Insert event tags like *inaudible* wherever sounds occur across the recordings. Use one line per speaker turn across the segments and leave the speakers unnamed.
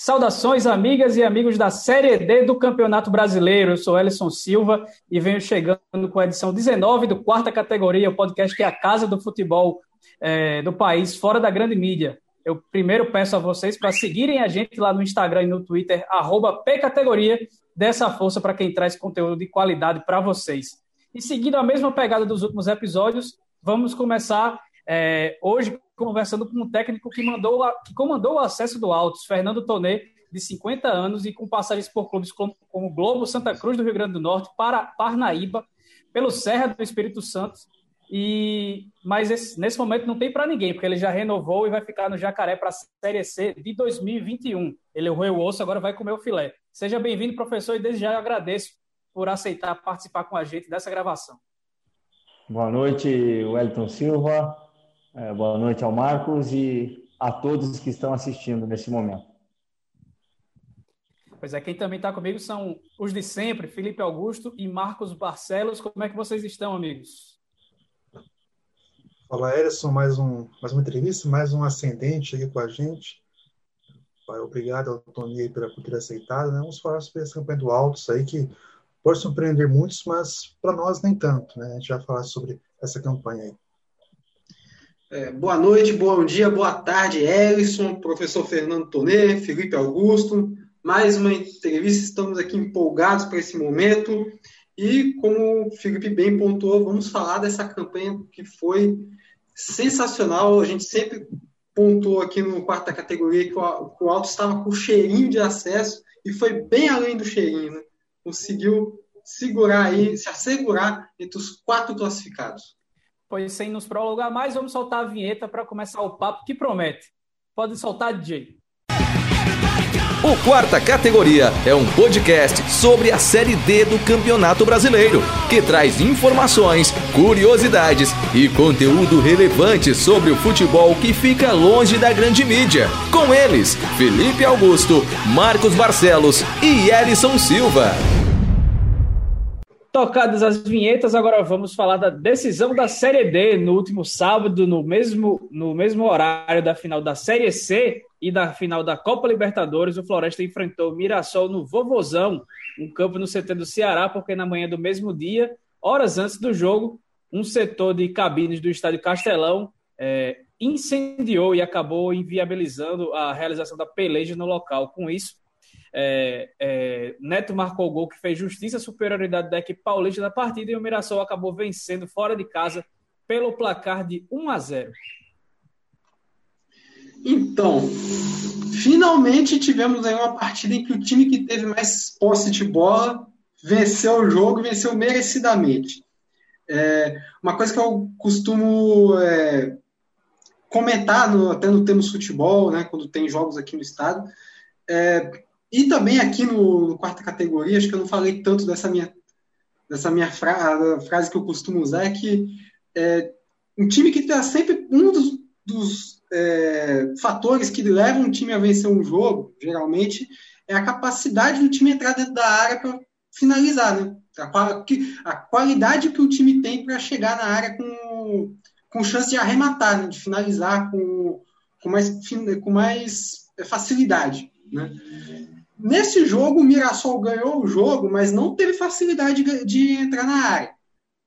Saudações, amigas e amigos da Série D do Campeonato Brasileiro. Eu sou Ellison Silva e venho chegando com a edição 19 do quarta categoria, o podcast que é a casa do futebol é, do país, fora da grande mídia. Eu primeiro peço a vocês para seguirem a gente lá no Instagram e no Twitter, pcategoria, dessa força para quem traz conteúdo de qualidade para vocês. E seguindo a mesma pegada dos últimos episódios, vamos começar é, hoje, conversando com um técnico que, mandou, que comandou o acesso do Altos, Fernando Tonê, de 50 anos e com passagens por clubes como, como Globo, Santa Cruz do Rio Grande do Norte, para Parnaíba, pelo Serra do Espírito Santo. E mas esse, nesse momento não tem para ninguém, porque ele já renovou e vai ficar no Jacaré para a Série C de 2021. Ele roeu o osso, agora vai comer o filé. Seja bem-vindo, professor, e desde já agradeço por aceitar participar com a gente dessa gravação.
Boa noite, Wellington Silva. É, boa noite ao Marcos e a todos que estão assistindo nesse momento.
Pois é, quem também está comigo são os de sempre, Felipe Augusto e Marcos Barcelos. Como é que vocês estão, amigos?
Fala, Erison, mais, um, mais uma entrevista, mais um ascendente aqui com a gente. Obrigado ao Tony por ter aceitado. Né? Vamos falar sobre essa campanha do Altos aí, que pode surpreender muitos, mas para nós nem tanto. Né? A gente vai falar sobre essa campanha aí.
É, boa noite, bom dia, boa tarde, Ellison, professor Fernando Tonê, Felipe Augusto. Mais uma entrevista, estamos aqui empolgados para esse momento. E, como o Felipe bem pontuou, vamos falar dessa campanha que foi sensacional. A gente sempre pontuou aqui no quarta categoria que o, que o Alto estava com cheirinho de acesso e foi bem além do cheirinho. Né? Conseguiu segurar aí, se assegurar entre os quatro classificados.
Pois sem nos prolongar mais, vamos soltar a vinheta para começar o papo que promete. Pode soltar, DJ.
O Quarta Categoria é um podcast sobre a Série D do Campeonato Brasileiro, que traz informações, curiosidades e conteúdo relevante sobre o futebol que fica longe da grande mídia. Com eles, Felipe Augusto, Marcos Barcelos e Elison Silva.
Tocadas as vinhetas, agora vamos falar da decisão da Série D no último sábado, no mesmo, no mesmo horário da final da Série C e da final da Copa Libertadores. O Floresta enfrentou o Mirassol no Vovozão, um campo no CT do Ceará, porque na manhã do mesmo dia, horas antes do jogo, um setor de cabines do estádio Castelão é, incendiou e acabou inviabilizando a realização da peleja no local. Com isso, é, é, Neto marcou o gol que fez justiça à superioridade da equipe paulista na partida e o Mirassol acabou vencendo fora de casa pelo placar de 1 a 0.
Então, finalmente tivemos aí uma partida em que o time que teve mais posse de bola venceu o jogo e venceu merecidamente. É, uma coisa que eu costumo é, comentar no, até no Temos Futebol, né, quando tem jogos aqui no estado, é, e também aqui no, no, quarta categoria, acho que eu não falei tanto dessa minha, dessa minha fra frase que eu costumo usar, é que é, um time que está sempre. Um dos, dos é, fatores que levam um time a vencer um jogo, geralmente, é a capacidade do time entrar dentro da área para finalizar, né? A, a, qualidade que o time tem para chegar na área com, com chance de arrematar, né? de finalizar com, com, mais, com mais facilidade. Né? Nesse jogo, o Mirassol ganhou o jogo, mas não teve facilidade de, entrar na área. A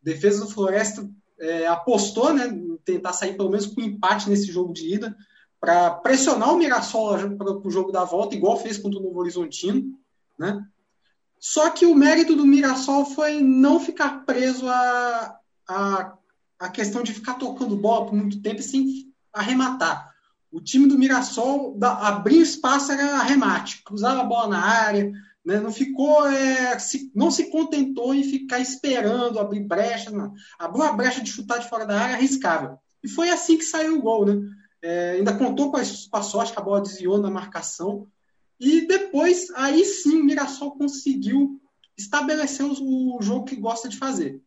defesa do Floresta é, apostou né, em tentar sair pelo menos com empate nesse jogo de ida, para pressionar o Mirassol para o jogo da volta, igual fez contra o Novo Horizontino. Né? Só que o mérito do Mirassol foi não ficar preso a, a, a questão de ficar tocando bola por muito tempo sem arrematar. O time do Mirassol abria espaço, era arremate, cruzava a bola na área, né? não ficou, é, se, não se contentou em ficar esperando abrir brecha, não. abriu a brecha de chutar de fora da área, arriscava. E foi assim que saiu o gol, né? É, ainda contou com a, com a sorte que a bola desviou na marcação. E depois, aí sim, o Mirassol conseguiu estabelecer o, o jogo que gosta de fazer.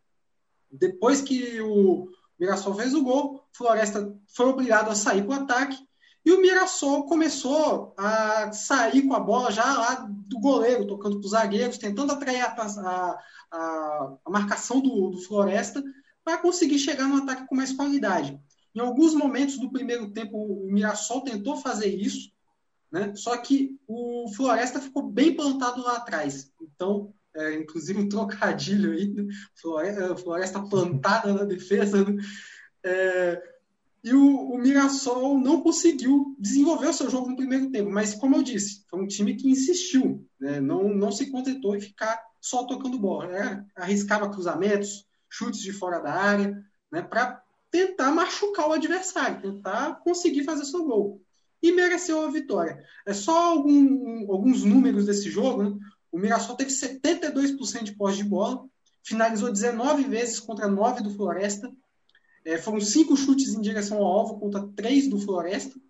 Depois que o Mirassol fez o gol, Floresta foi obrigado a sair para o ataque e o Mirassol começou a sair com a bola já lá do goleiro, tocando para os zagueiros, tentando atrair a, a, a, a marcação do, do Floresta para conseguir chegar no ataque com mais qualidade. Em alguns momentos do primeiro tempo, o Mirassol tentou fazer isso, né? Só que o Floresta ficou bem plantado lá atrás. Então, é, inclusive um trocadilho aí, né? Floresta, plantada na defesa. Né? É, e o, o, Mirassol não conseguiu desenvolver o seu jogo no primeiro tempo. Mas, como eu disse, foi um time que insistiu, né? não, não se contentou em ficar só tocando bola. Né? Arriscava cruzamentos, chutes de fora da área, né? para tentar machucar o adversário, tentar conseguir fazer seu gol. E mereceu a vitória. É só algum, alguns números desse jogo. Né? O Mirassol teve 72% de posse de bola, finalizou 19 vezes contra 9 do Floresta, é, foram cinco chutes em direção ao alvo contra três do Floresta.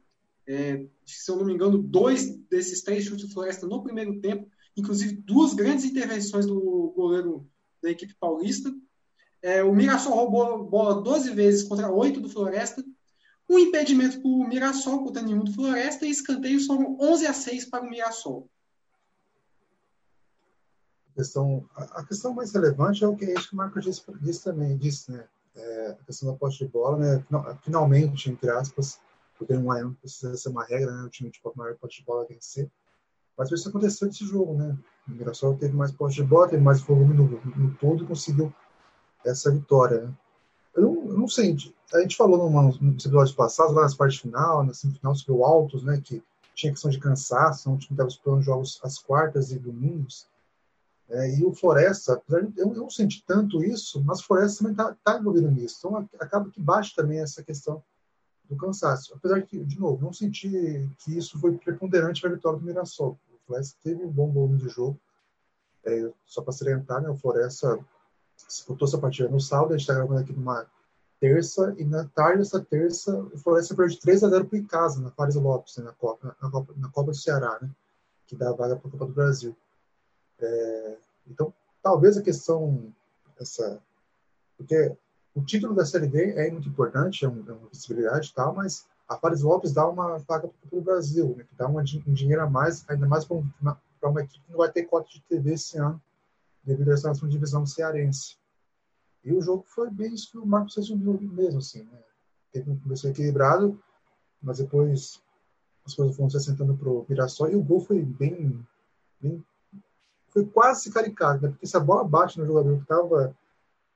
É, se eu não me engano, dois desses três chutes do Floresta no primeiro tempo, inclusive duas grandes intervenções do goleiro da equipe paulista. É, o Mirassol roubou a bola 12 vezes contra oito do Floresta. Um impedimento para o Mirassol contra nenhum do Floresta e escanteios foram 11 a 6 para o Mirassol.
A questão, a questão mais relevante é o que, é que o Marcos disse, disse também, disse, né? É, a questão da posse de bola, né? Finalmente, entre aspas, porque não, é, não precisa ser uma regra, né? O time de maior posse de bola vencer. Mas isso aconteceu nesse jogo, né? O Mirassol teve mais posse de bola, teve mais volume no, no todo e conseguiu essa vitória. Né? Eu, não, eu não sei, a gente falou numa, nos episódios lá nas partes final, na semifinal, sobre o Altos, né? Que tinha questão de cansaço, o time estava esperando jogos às quartas e domingos. É, e o Floresta, eu, não senti tanto isso, mas Floresta também está tá envolvido nisso. Então acaba que baixa também essa questão do cansaço. Apesar que, de novo, não senti que isso foi preponderante para a vitória do Mirassol. O Floresta teve um bom volume de jogo. É, só para salientar, né, o Floresta disputou essa partida no sábado, a gente está gravando aqui numa terça, e na tarde dessa terça, o Floresta perdeu 3 a 0 para o Icasa, na Fares Lopes, né, na, Copa, na, Copa, na Copa do Ceará, né, que dá vaga para a Copa do Brasil. É, então, talvez a questão essa, porque o título da Série é muito importante, é, uma, é uma visibilidade e tal, mas a Fares Lopes dá uma vaga para o Brasil, né, que dá uma, um dinheiro a mais, ainda mais para uma, equipe que não vai ter cota de TV esse ano, devido a essa divisão cearense. E o jogo foi bem isso que o Marcos resumiu mesmo, assim, né? Teve um começo equilibrado, mas depois as coisas foram se assentando para o Mirassol e o gol foi bem, bem foi quase caricato, né? porque se a bola bate no jogador que estava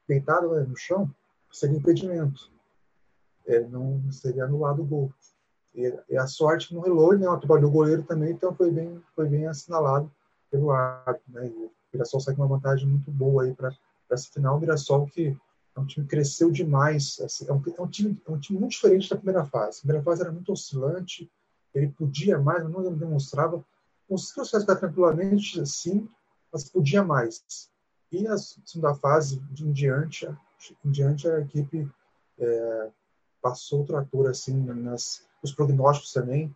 deitado né, no chão, seria impedimento. É, não seria anulado o gol. E, e a sorte não relou, né? O goleiro também, então foi bem, foi bem assinalado pelo árbitro. Né? O Mirassol sai com uma vantagem muito boa aí para essa final. O Mirassol que é um time que cresceu demais. Assim, é, um, é, um time, é um time muito diferente da primeira fase. A primeira fase era muito oscilante, ele podia mais, mas não demonstrava. Conseguiu se tranquilamente, sim, mas podia mais. E a segunda fase, em diante, em diante a equipe é, passou o trator assim, nas, os prognósticos também.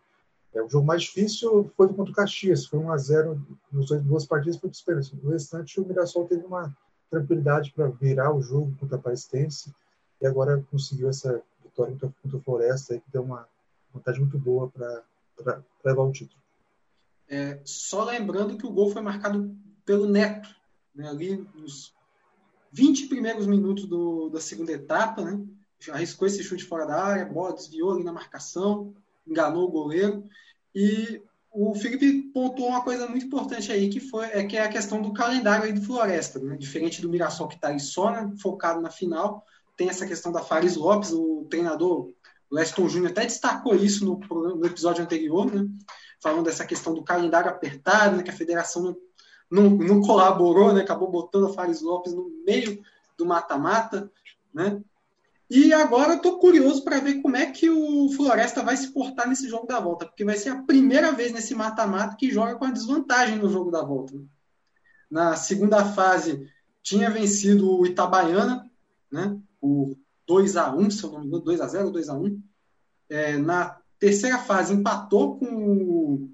É, o jogo mais difícil foi contra o Caxias, foi 1 a 0 nos dois, duas partidas foi disperso. No restante, o Mirassol teve uma tranquilidade para virar o jogo contra a Paristense e agora conseguiu essa vitória contra, o Floresta, que deu uma vontade muito boa para levar o título.
É, só lembrando que o gol foi marcado pelo Neto, né, ali nos 20 primeiros minutos do, da segunda etapa, né, arriscou esse chute fora da área, bola desviou ali na marcação, enganou o goleiro, e o Felipe pontuou uma coisa muito importante aí, que, foi, é, que é a questão do calendário aí do Floresta, né, diferente do Mirassol que está aí só né, focado na final, tem essa questão da Fares Lopes, o treinador Leston Júnior até destacou isso no, no episódio anterior, né, falando dessa questão do calendário apertado, né, que a federação não, não colaborou, né? acabou botando a Fares Lopes no meio do mata-mata. Né? E agora eu estou curioso para ver como é que o Floresta vai se portar nesse jogo da volta, porque vai ser a primeira vez nesse mata-mata que joga com a desvantagem no jogo da volta. Né? Na segunda fase, tinha vencido o Itabaiana, né? por 2 a 1 se eu não me engano, 2 a 0 2 a 1 é, Na terceira fase, empatou com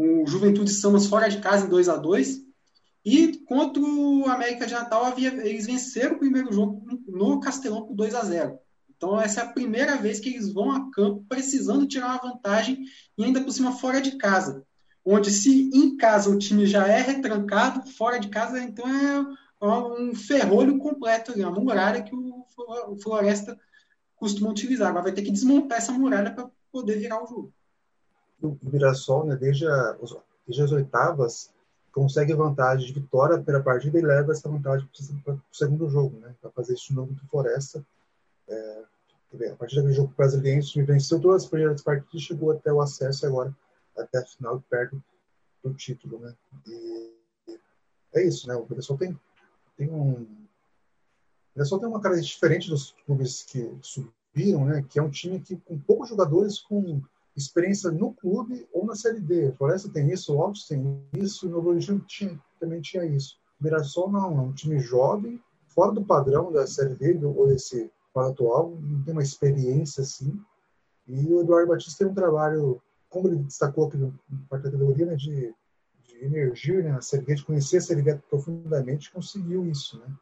o Juventude Samas fora de casa em 2 a 2 e contra o América de Natal havia, eles venceram o primeiro jogo no Castelão por 2 a 0 então essa é a primeira vez que eles vão a campo precisando tirar uma vantagem e ainda por cima fora de casa. Onde se em casa o time já é retrancado fora de casa então é um ferrolho completo uma muralha que o Floresta costuma utilizar. Agora vai ter que desmontar essa muralha para poder virar o jogo
o Mirassol, né, desde, a, desde as oitavas, consegue vantagem de vitória primeira partida e leva essa vantagem para o segundo jogo, né, para fazer isso de novo do Floresta. É, a partir daquele jogo brasileiro, o venceu todas as primeiras partidas e chegou até o acesso agora, até a final perto do título. Né? E é isso, né? o Mirassol tem, tem um. O Mirassol tem uma cara diferente dos clubes que subiram, né? que é um time que, com poucos jogadores com experiência no clube ou na Série D. Floresta tem isso, o Altos tem isso, e o Novo Horizonte tinha, também tinha isso. O Mirassol não, é um time jovem, fora do padrão da Série D ou desse quadro atual, não tem uma experiência assim. E o Eduardo Batista tem um trabalho, como ele destacou aqui na categoria, né, de, de emergir né, na Série D, de conhecer a Série D profundamente, conseguiu isso. Né?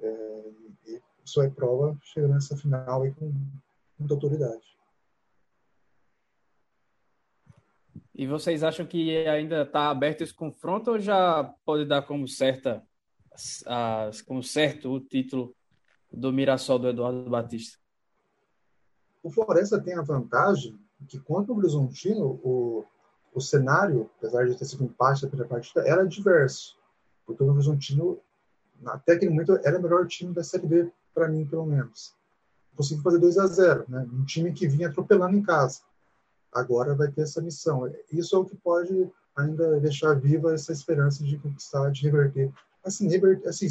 É, e isso é prova chegando nessa final aí com muita autoridade.
E vocês acham que ainda está aberto esse confronto ou já pode dar como certa como certo o título do Mirassol do Eduardo Batista?
O Floresta tem a vantagem que contra o Horizontino o, o cenário, apesar de ter sido um empate da primeira partida, era diverso. Porque o Horizontino, até aquele momento, era o melhor time da Série B, para mim, pelo menos. Conseguiu fazer 2 a 0 né? um time que vinha atropelando em casa agora vai ter essa missão. Isso é o que pode ainda deixar viva essa esperança de conquistar, de reverter. Assim, reverter, assim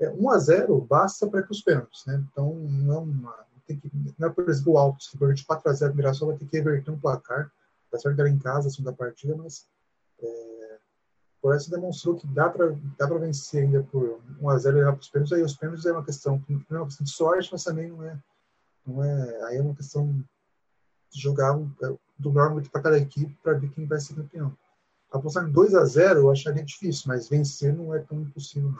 é, 1 a 0 basta para que os pênaltis, né? Então, não é, uma, tem que, não é por exemplo, o Alto, se for de 4 a 0 virar só vai ter que reverter um placar. Tá certo que era em casa, a segunda partida, mas é, por essa demonstrou que dá para dá para vencer ainda por 1 a 0 e levar para os pênaltis. Aí os pênaltis é uma questão, não é uma questão de sorte, mas também não é, não é, aí é uma questão jogar é, do melhor muito para cada equipe para ver quem vai ser campeão. Apostar em 2 a 0 eu acharia difícil, mas vencer não é tão impossível.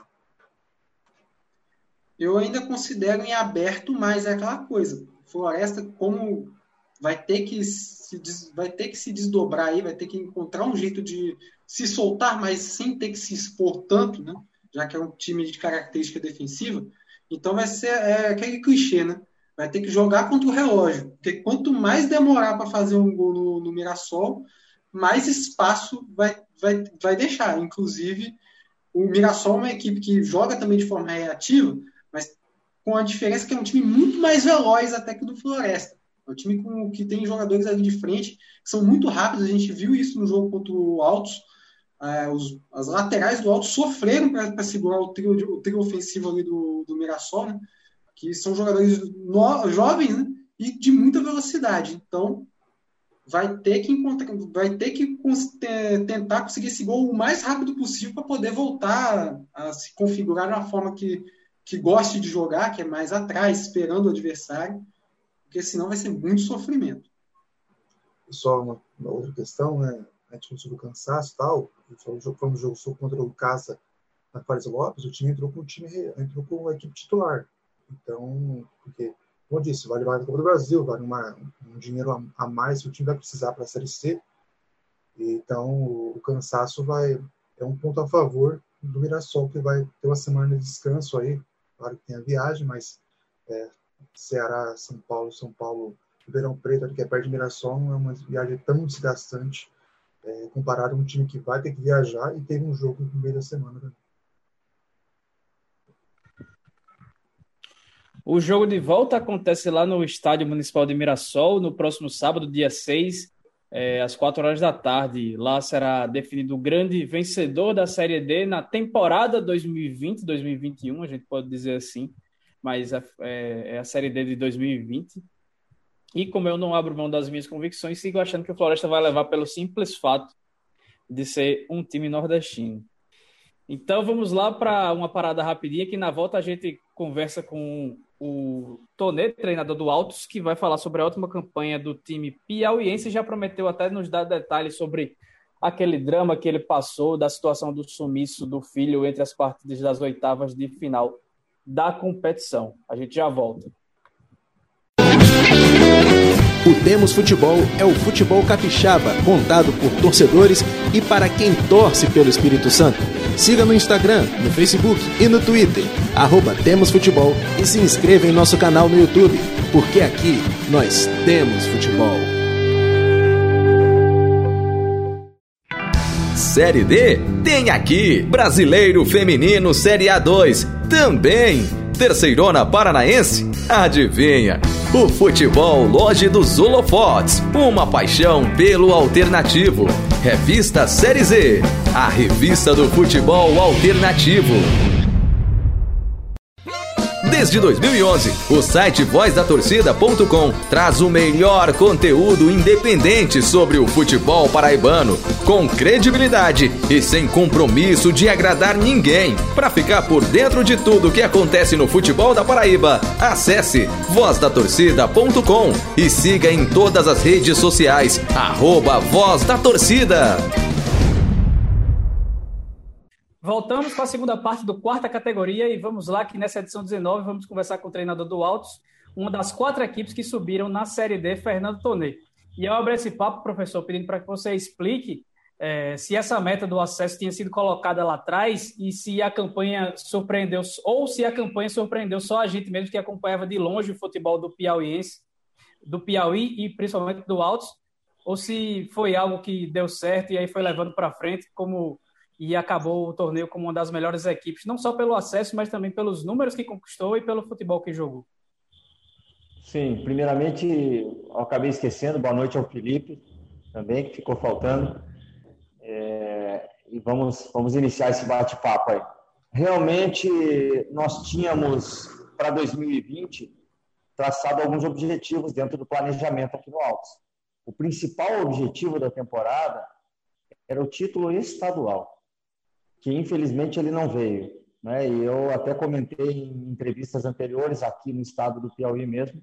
Eu ainda considero em aberto mais aquela coisa. Floresta, como vai ter que se vai ter que se desdobrar aí, vai ter que encontrar um jeito de se soltar, mas sem ter que se expor tanto, né? Já que é um time de característica defensiva. Então vai ser é, aquele clichê, né? Vai ter que jogar contra o relógio. Porque quanto mais demorar para fazer um gol no, no, Mirassol, mais espaço vai, vai, vai deixar. Inclusive, o Mirassol é uma equipe que joga também de forma reativa, mas com a diferença que é um time muito mais veloz até que do Floresta. É um time com, que tem jogadores ali de frente que são muito rápidos. A gente viu isso no jogo contra o Altos. É, os, as laterais do Altos sofreram para segurar o trio, o trio ofensivo ali do, do Mirassol. Né? Que são jogadores no, jovens né? e de muita velocidade. Então, vai ter que encontrar, vai ter que tentar conseguir esse gol o mais rápido possível para poder voltar a se configurar de uma forma que, que goste de jogar, que é mais atrás, esperando o adversário, porque senão vai ser muito sofrimento.
Só uma, uma outra questão, né? A gente sobre o cansaço e tal. Foi um jogo, foi um jogo contra o Casa na Fares Lopes, o time entrou com o time entrou com a equipe titular. Então, porque, como eu disse, vale mais a Copa do Brasil, vale uma, um dinheiro a, a mais que o time vai precisar para a Série C. Então, o, o cansaço vai é um ponto a favor do Mirassol, que vai ter uma semana de descanso aí. Claro que tem a viagem, mas é, Ceará, São Paulo, São Paulo, Ribeirão Preto, que é perto de Mirassol, não é uma viagem tão desgastante é, comparado a um time que vai ter que viajar e teve um jogo no meio da semana também.
O jogo de volta acontece lá no Estádio Municipal de Mirassol, no próximo sábado, dia 6, é, às 4 horas da tarde. Lá será definido o grande vencedor da Série D na temporada 2020-2021, a gente pode dizer assim, mas é, é, a Série D de 2020. E como eu não abro mão das minhas convicções, sigo achando que o Floresta vai levar pelo simples fato de ser um time nordestino. Então vamos lá para uma parada rapidinha que na volta a gente conversa com o Tonê, treinador do Altos, que vai falar sobre a ótima campanha do time piauiense. Já prometeu até nos dar detalhes sobre aquele drama que ele passou, da situação do sumiço do filho entre as partidas das oitavas de final da competição. A gente já volta.
O Temos Futebol é o futebol capixaba, contado por torcedores e para quem torce pelo Espírito Santo. Siga no Instagram, no Facebook e no Twitter, arroba Temos Futebol e se inscreva em nosso canal no YouTube, porque aqui nós temos futebol.
Série D tem aqui. Brasileiro Feminino Série A2 também. Terceirona Paranaense? Adivinha? O futebol Loja dos Holofotes. Uma paixão pelo alternativo. Revista Série Z. A revista do futebol alternativo. Desde 2011, o site vozdatorcida.com traz o melhor conteúdo independente sobre o futebol paraibano, com credibilidade e sem compromisso de agradar ninguém. Para ficar por dentro de tudo que acontece no futebol da Paraíba, acesse vozdatorcida.com e siga em todas as redes sociais, arroba Voz da Torcida.
Voltamos para a segunda parte do quarta categoria e vamos lá que nessa edição 19 vamos conversar com o treinador do Altos, uma das quatro equipes que subiram na Série D, Fernando Tonê. E eu abro esse papo, professor, pedindo para que você explique é, se essa meta do acesso tinha sido colocada lá atrás e se a campanha surpreendeu, ou se a campanha surpreendeu só a gente mesmo que acompanhava de longe o futebol do Piauiense, do Piauí e principalmente do Altos, ou se foi algo que deu certo e aí foi levando para frente, como e acabou o torneio como uma das melhores equipes, não só pelo acesso, mas também pelos números que conquistou e pelo futebol que jogou.
Sim, primeiramente, eu acabei esquecendo, boa noite ao Felipe, também, que ficou faltando. É, e vamos, vamos iniciar esse bate-papo aí. Realmente, nós tínhamos, para 2020, traçado alguns objetivos dentro do planejamento aqui no Altos. O principal objetivo da temporada era o título estadual que infelizmente ele não veio. Né? E eu até comentei em entrevistas anteriores aqui no estado do Piauí mesmo,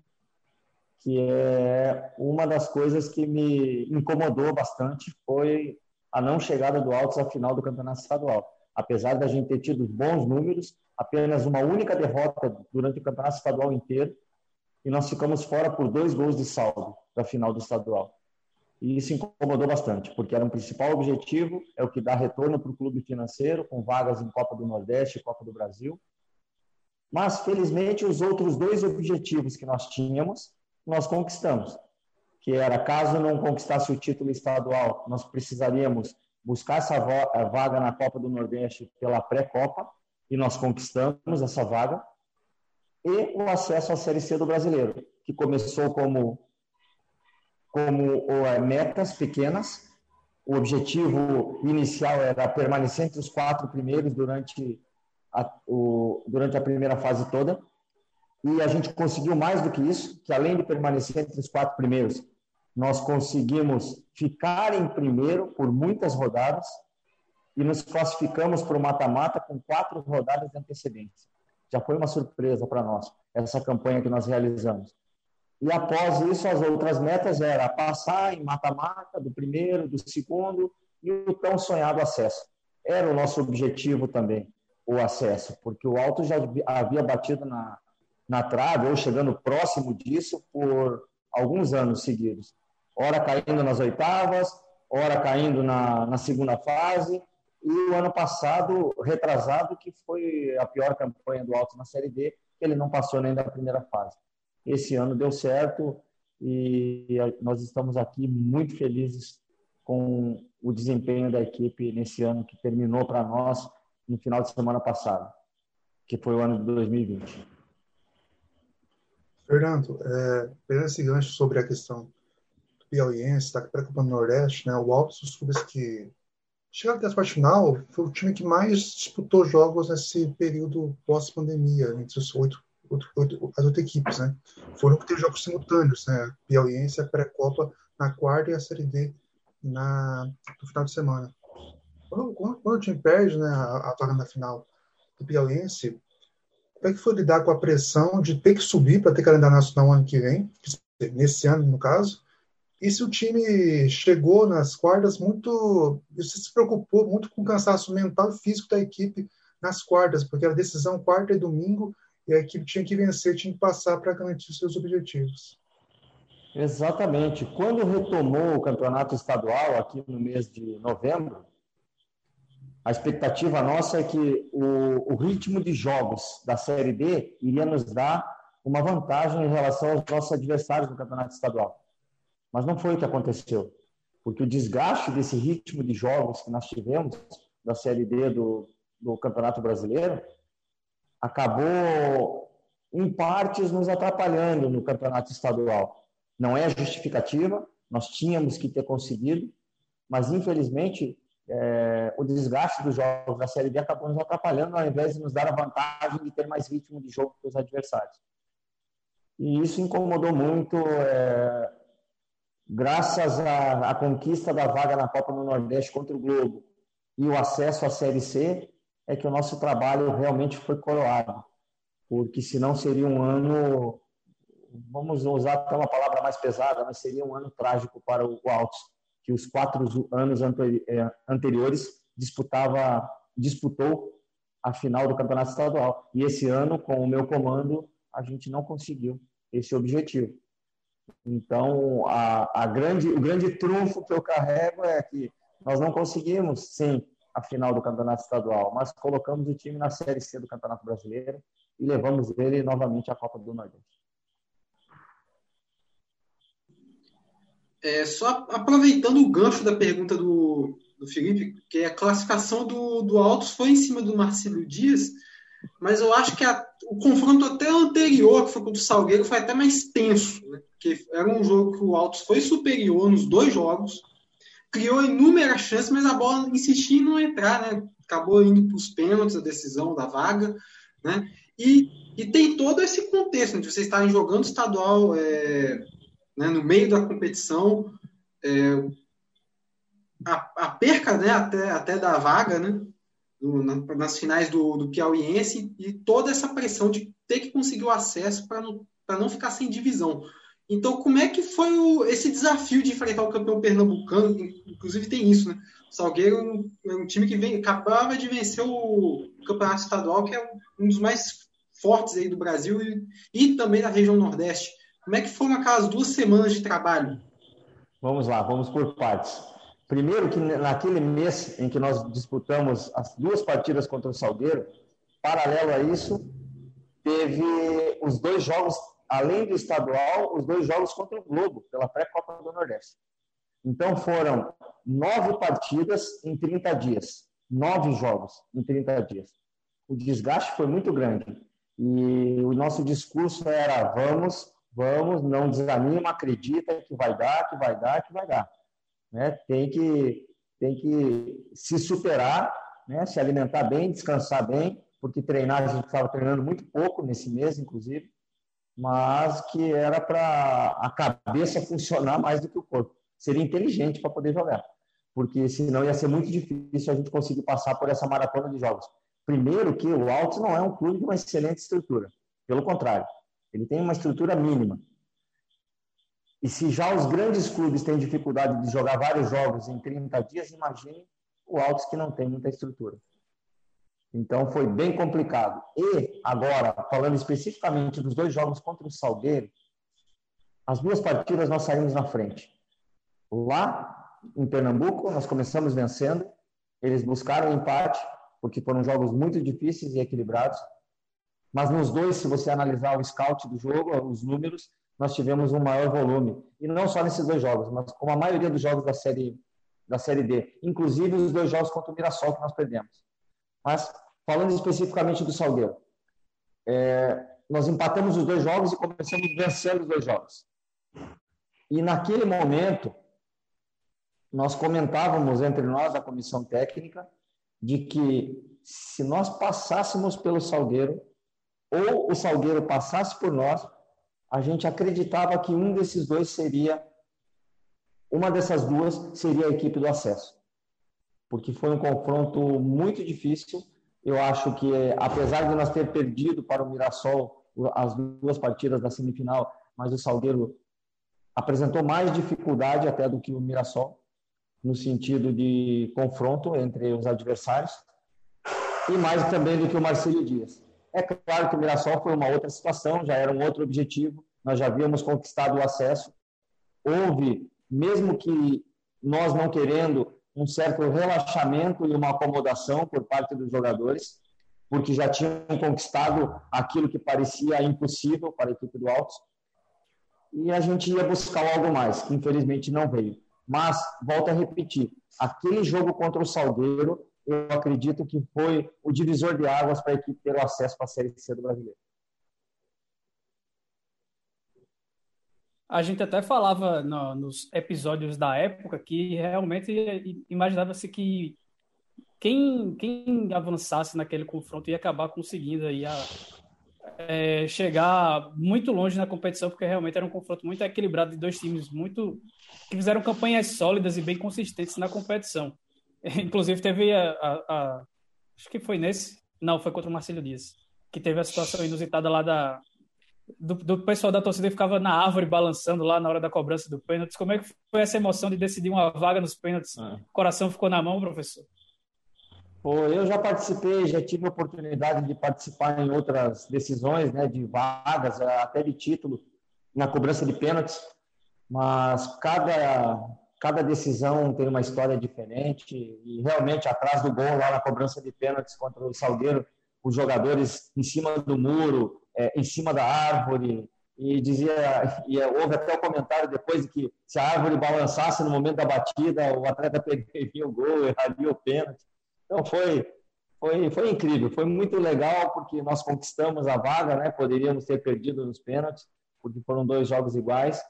que é uma das coisas que me incomodou bastante foi a não chegada do Altos à final do campeonato estadual. Apesar da gente ter tido bons números, apenas uma única derrota durante o campeonato estadual inteiro, e nós ficamos fora por dois gols de saldo da final do estadual. E isso incomodou bastante, porque era um principal objetivo, é o que dá retorno para o clube financeiro, com vagas em Copa do Nordeste e Copa do Brasil. Mas, felizmente, os outros dois objetivos que nós tínhamos, nós conquistamos. Que era, caso não conquistasse o título estadual, nós precisaríamos buscar essa vaga na Copa do Nordeste pela pré-Copa, e nós conquistamos essa vaga. E o acesso à Série C do Brasileiro, que começou como como metas pequenas. O objetivo inicial era permanecer entre os quatro primeiros durante a, o, durante a primeira fase toda. E a gente conseguiu mais do que isso, que além de permanecer entre os quatro primeiros, nós conseguimos ficar em primeiro por muitas rodadas e nos classificamos para o mata-mata com quatro rodadas de antecedência. Já foi uma surpresa para nós, essa campanha que nós realizamos. E após isso, as outras metas era passar em mata-mata do primeiro, do segundo e o tão sonhado acesso. Era o nosso objetivo também, o acesso, porque o Alto já havia batido na, na trave ou chegando próximo disso por alguns anos seguidos. Ora caindo nas oitavas, ora caindo na, na segunda fase, e o ano passado, retrasado, que foi a pior campanha do Alto na Série D, ele não passou nem da primeira fase. Esse ano deu certo e nós estamos aqui muito felizes com o desempenho da equipe nesse ano que terminou para nós no final de semana passado, que foi o ano de 2020.
Fernando, é, pegando esse gancho sobre a questão do Piauiense, está para a Copa do Nordeste, né, o Altos dos clubes que chegaram até a parte final foi o time que mais disputou jogos nesse período pós-pandemia, entre os oito outro, as outras equipes, né? Foram que teve jogos simultâneos, né? Piauiense, a pré-copa na quarta e a Série D na, no final de semana. Quando, quando, quando o time perde né, a, a vaga na final do Piauiense, como é que foi lidar com a pressão de ter que subir para ter calendário nacional ano que vem, nesse ano, no caso? E se o time chegou nas quartas muito. Você se preocupou muito com o cansaço mental e físico da equipe nas quartas, porque a decisão quarta e domingo e a equipe tinha que vencer, tinha que passar para garantir seus objetivos.
Exatamente. Quando retomou o campeonato estadual aqui no mês de novembro, a expectativa nossa é que o, o ritmo de jogos da Série D iria nos dar uma vantagem em relação aos nossos adversários no campeonato estadual. Mas não foi o que aconteceu. porque o desgaste desse ritmo de jogos que nós tivemos da Série D do, do Campeonato Brasileiro acabou, em partes, nos atrapalhando no Campeonato Estadual. Não é justificativa, nós tínhamos que ter conseguido, mas infelizmente é, o desgaste dos jogos da Série B acabou nos atrapalhando, ao invés de nos dar a vantagem de ter mais ritmo de jogo que os adversários. E isso incomodou muito, é, graças à, à, conquista da vaga na Copa do Nordeste contra o Globo e o acesso à Série C, é que o nosso trabalho realmente foi coroado. Porque senão seria um ano, vamos usar até uma palavra mais pesada, mas seria um ano trágico para o Altos que os quatro anos é, anteriores disputava, disputou a final do campeonato estadual. E esse ano, com o meu comando, a gente não conseguiu esse objetivo. Então, a, a grande, o grande trunfo que eu carrego é que nós não conseguimos, sim, a final do campeonato estadual, mas colocamos o time na Série C do Campeonato Brasileiro e levamos ele novamente à Copa do Nordeste.
É, só aproveitando o gancho da pergunta do, do Felipe, que a classificação do, do Altos foi em cima do Marcelo Dias, mas eu acho que a, o confronto até anterior, que foi contra o Salgueiro, foi até mais tenso, né? porque era um jogo que o Altos foi superior nos dois jogos, criou inúmeras chances, mas a bola insistia em não entrar, né? acabou indo para os pênaltis, a decisão da vaga, né? e, e tem todo esse contexto né, de vocês estarem jogando estadual é, né, no meio da competição, é, a, a, perca né, até, até da vaga, né, do, na, nas finais do, do Piauiense, e toda essa pressão de ter que conseguir o acesso para não, não ficar sem divisão. Então, como é que foi o, esse desafio de enfrentar o campeão pernambucano? Inclusive tem isso, né? O Salgueiro é um, é um time que vem, acabava de vencer o campeonato estadual, que é um dos mais fortes aí do Brasil e, e também da região Nordeste. Como é que foram aquelas duas semanas de trabalho?
Vamos lá, vamos por partes. Primeiro que naquele mês em que nós disputamos as duas partidas contra o Salgueiro, paralelo a isso, teve os dois jogos, além do estadual, os dois jogos contra o Globo, pela pré-copa do Nordeste. Então foram nove partidas em 30 dias. Nove jogos em 30 dias. O desgaste foi muito grande. E o nosso discurso era: vamos vamos, não desanima, acredita que vai dar, que vai dar, que vai dar. Né? Tem, que, tem que se superar, né? se alimentar bem, descansar bem, porque treinar, a gente estava treinando muito pouco nesse mês, inclusive, mas que era para a cabeça funcionar mais do que o corpo. Seria inteligente para poder jogar, porque senão ia ser muito difícil a gente conseguir passar por essa maratona de jogos. Primeiro que o Altos não é um clube de uma excelente estrutura, pelo contrário ele tem uma estrutura mínima. E se já os grandes clubes têm dificuldade de jogar vários jogos em 30 dias, imagine o Altos que não tem muita estrutura. Então foi bem complicado. E agora, falando especificamente dos dois jogos contra o Salgueiro, as duas partidas nós saímos na frente. Lá em Pernambuco, nós começamos vencendo, eles buscaram empate, porque foram jogos muito difíceis e equilibrados. Mas nos dois, se você analisar o scout do jogo, os números, nós tivemos um maior volume. E não só nesses dois jogos, mas como a maioria dos jogos da série, da série D. Inclusive os dois jogos contra o Mirassol que nós perdemos. Mas, falando especificamente do Salgueiro, é, nós empatamos os dois jogos e começamos vencendo os dois jogos. E naquele momento, nós comentávamos entre nós, a comissão técnica, de que se nós passássemos pelo Salgueiro, ou o Salgueiro passasse por nós, a gente acreditava que um desses dois seria, uma dessas duas seria a equipe do acesso. Porque foi um confronto muito difícil. Eu acho que, apesar de nós ter perdido para o Mirassol as duas partidas da semifinal, mas o Salgueiro apresentou mais dificuldade até do que o Mirassol, no sentido de confronto entre os adversários, e mais também do que o Marcelo Dias. É claro que o Mirassol foi uma outra situação, já era um outro objetivo, nós já havíamos conquistado o acesso. Houve, mesmo que nós não querendo, um certo relaxamento e uma acomodação por parte dos jogadores, porque já tinham conquistado aquilo que parecia impossível para a equipe do Altos. E a gente ia buscar algo mais, que infelizmente não veio. Mas, volto a repetir, aquele jogo contra o Salgueiro, eu acredito que foi o divisor de águas para a equipe ter o acesso para a Série C do Brasileiro.
A gente até falava no, nos episódios da época que realmente imaginava-se que quem, quem avançasse naquele confronto ia acabar conseguindo aí a, é, chegar muito longe na competição, porque realmente era um confronto muito equilibrado de dois times muito que fizeram campanhas sólidas e bem consistentes na competição. *laughs* Inclusive teve a, a, a acho que foi nesse, não, foi contra o Marcelo Dias, que teve a situação inusitada lá da do, do, pessoal da torcida que ficava na árvore balançando lá na hora da cobrança do pênalti. Como é que foi essa emoção de decidir uma vaga nos pênaltis? É. O coração ficou na mão, professor?
Pô, eu já participei, já tive a oportunidade de participar em outras decisões, né, de vagas, até de título, na cobrança de pênaltis, mas cada, cada decisão tem uma história diferente e realmente atrás do gol, lá na cobrança de pênaltis contra o Salgueiro, os jogadores em cima do muro, é, em cima da árvore, e dizia, e houve até o comentário depois de que se a árvore balançasse no momento da batida, o atleta perderia o gol, erraria o pênalti. Então foi, foi, foi incrível, foi muito legal porque nós conquistamos a vaga, né? Poderíamos ter perdido nos pênaltis, porque foram dois jogos iguais,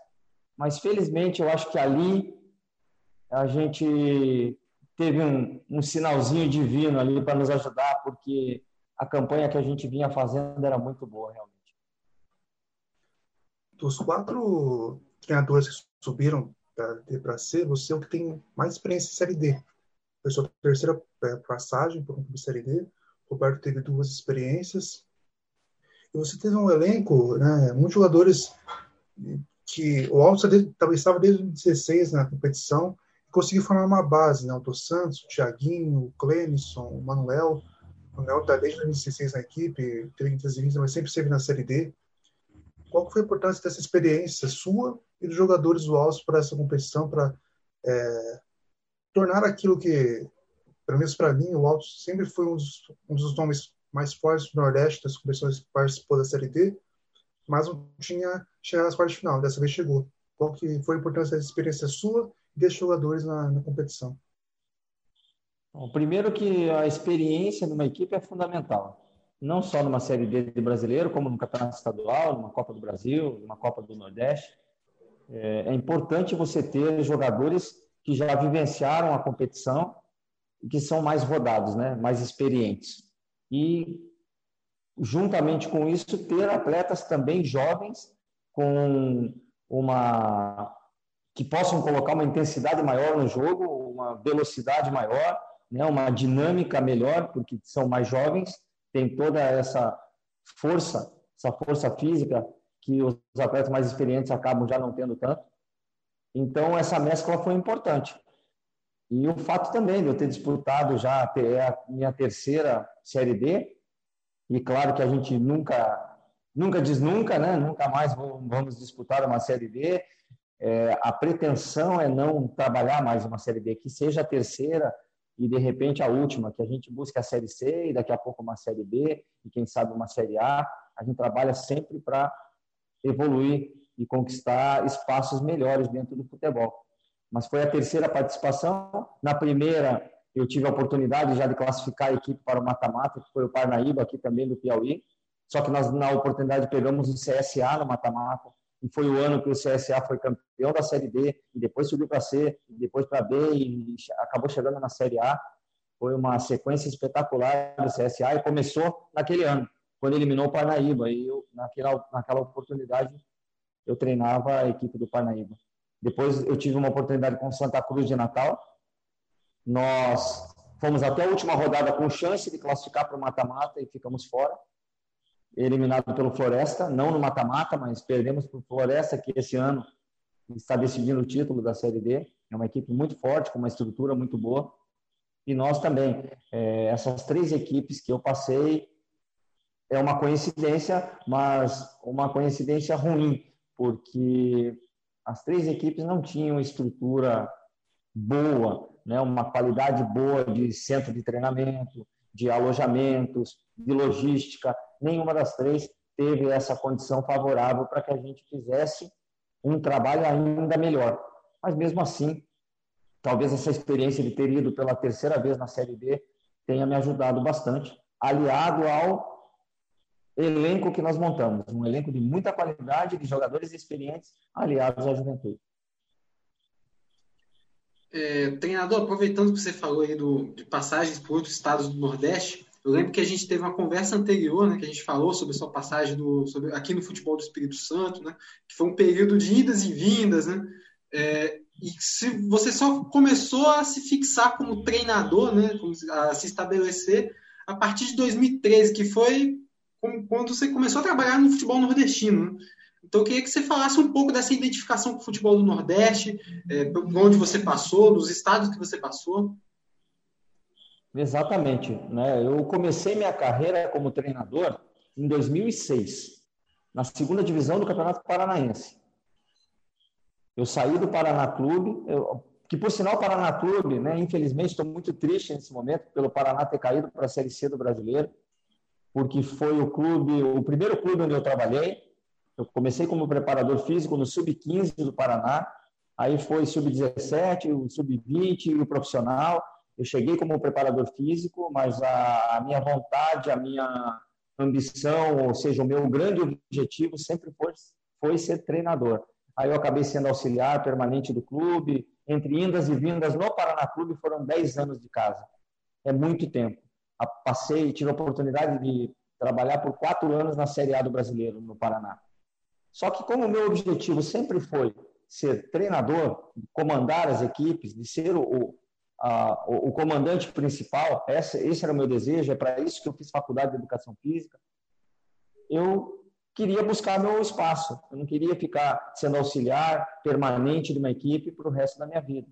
mas felizmente eu acho que ali a gente teve um, um sinalzinho divino ali para nos ajudar, porque a campanha que a gente vinha fazendo era muito boa, realmente.
Dos quatro treinadores que subiram da D para C, você é o que tem mais experiência em Série D. Foi sua terceira é, passagem por um clube Série D. Roberto teve duas experiências. E você teve um elenco, né, muitos jogadores que o Alto estava desde 2016 na competição e conseguiu formar uma base, né? O Santos, o Thiaguinho, o Clemson, o Manuel, o Léo está desde 2016 na equipe, teve entrevistas, mas sempre esteve na Série D. Qual foi a importância dessa experiência sua e dos jogadores do Alves para essa competição, para é, tornar aquilo que, pelo menos para mim, o Altos sempre foi um dos, um dos nomes mais fortes do Nordeste das competições que participou da Série D, mas não tinha chegado às quartas de final. Dessa vez chegou. Qual que foi a importância dessa experiência sua e desses jogadores na, na competição?
Bom, primeiro que a experiência numa equipe é fundamental. Não só numa Série D de brasileiro, como no Campeonato Estadual, numa Copa do Brasil, numa Copa do Nordeste. É, é importante você ter jogadores que já vivenciaram a competição e que são mais rodados, né? mais experientes. E, juntamente com isso, ter atletas também jovens com uma que possam colocar uma intensidade maior no jogo, uma velocidade maior né, uma dinâmica melhor, porque são mais jovens, tem toda essa força, essa força física que os atletas mais experientes acabam já não tendo tanto. Então, essa mescla foi importante. E o fato também de eu ter disputado já a minha terceira Série D, e claro que a gente nunca, nunca diz nunca, né? nunca mais vamos disputar uma Série D. É, a pretensão é não trabalhar mais uma Série D, que seja a terceira, e de repente a última, que a gente busca a Série C e daqui a pouco uma Série B e quem sabe uma Série A. A gente trabalha sempre para evoluir e conquistar espaços melhores dentro do futebol. Mas foi a terceira participação. Na primeira, eu tive a oportunidade já de classificar a equipe para o mata-mata, que foi o Parnaíba, aqui também do Piauí. Só que nós, na oportunidade, pegamos o CSA no mata-mata e foi o ano que o CSA foi campeão da Série D, e depois subiu para C, e depois para B, e acabou chegando na Série A. Foi uma sequência espetacular do CSA, e começou naquele ano, quando eliminou o Parnaíba, e eu, naquela, naquela oportunidade, eu treinava a equipe do Parnaíba. Depois eu tive uma oportunidade com Santa Cruz de Natal, nós fomos até a última rodada com chance de classificar para o mata-mata e ficamos fora eliminado pelo Floresta, não no mata-mata, mas perdemos para o Floresta, que esse ano está decidindo o título da Série D. É uma equipe muito forte, com uma estrutura muito boa. E nós também. É, essas três equipes que eu passei é uma coincidência, mas uma coincidência ruim, porque as três equipes não tinham estrutura boa, né? uma qualidade boa de centro de treinamento, de alojamentos, de logística nenhuma das três teve essa condição favorável para que a gente fizesse um trabalho ainda melhor. Mas mesmo assim, talvez essa experiência de ter ido pela terceira vez na Série D tenha me ajudado bastante, aliado ao elenco que nós montamos, um elenco de muita qualidade, de jogadores experientes, aliados à juventude.
É, treinador, aproveitando que você falou aí do, de passagens por outros estados do Nordeste, eu lembro que a gente teve uma conversa anterior, né, que a gente falou sobre sua passagem do, sobre, aqui no futebol do Espírito Santo, né, que foi um período de idas e vindas, né, é, e se você só começou a se fixar como treinador, né, a se estabelecer a partir de 2013, que foi quando você começou a trabalhar no futebol nordestino. Né? Então, eu queria que você falasse um pouco dessa identificação com o futebol do Nordeste, é, onde você passou, nos estados que você passou.
Exatamente. Né? Eu comecei minha carreira como treinador em 2006, na segunda divisão do Campeonato Paranaense. Eu saí do Paraná Clube, eu, que por sinal o Paraná Clube, né, infelizmente estou muito triste nesse momento pelo Paraná ter caído para a Série C do Brasileiro, porque foi o clube, o primeiro clube onde eu trabalhei, eu comecei como preparador físico no sub-15 do Paraná, aí foi sub-17, o sub-20 e o profissional. Eu cheguei como preparador físico, mas a, minha vontade, a minha ambição, ou seja, o meu grande objetivo sempre foi, foi ser treinador. Aí eu acabei sendo auxiliar permanente do clube. Entre indas e vindas no Paraná Clube foram 10 anos de casa. É muito tempo. Passei, tive a oportunidade de trabalhar por quatro anos na Série A do Brasileiro, no Paraná. Só que como o meu objetivo sempre foi ser treinador, comandar as equipes, de ser o, a, o, o comandante principal, esse, esse era o meu desejo, é para isso que eu fiz faculdade de educação física, eu queria buscar meu espaço. Eu não queria ficar sendo auxiliar permanente de uma equipe para o resto da minha vida.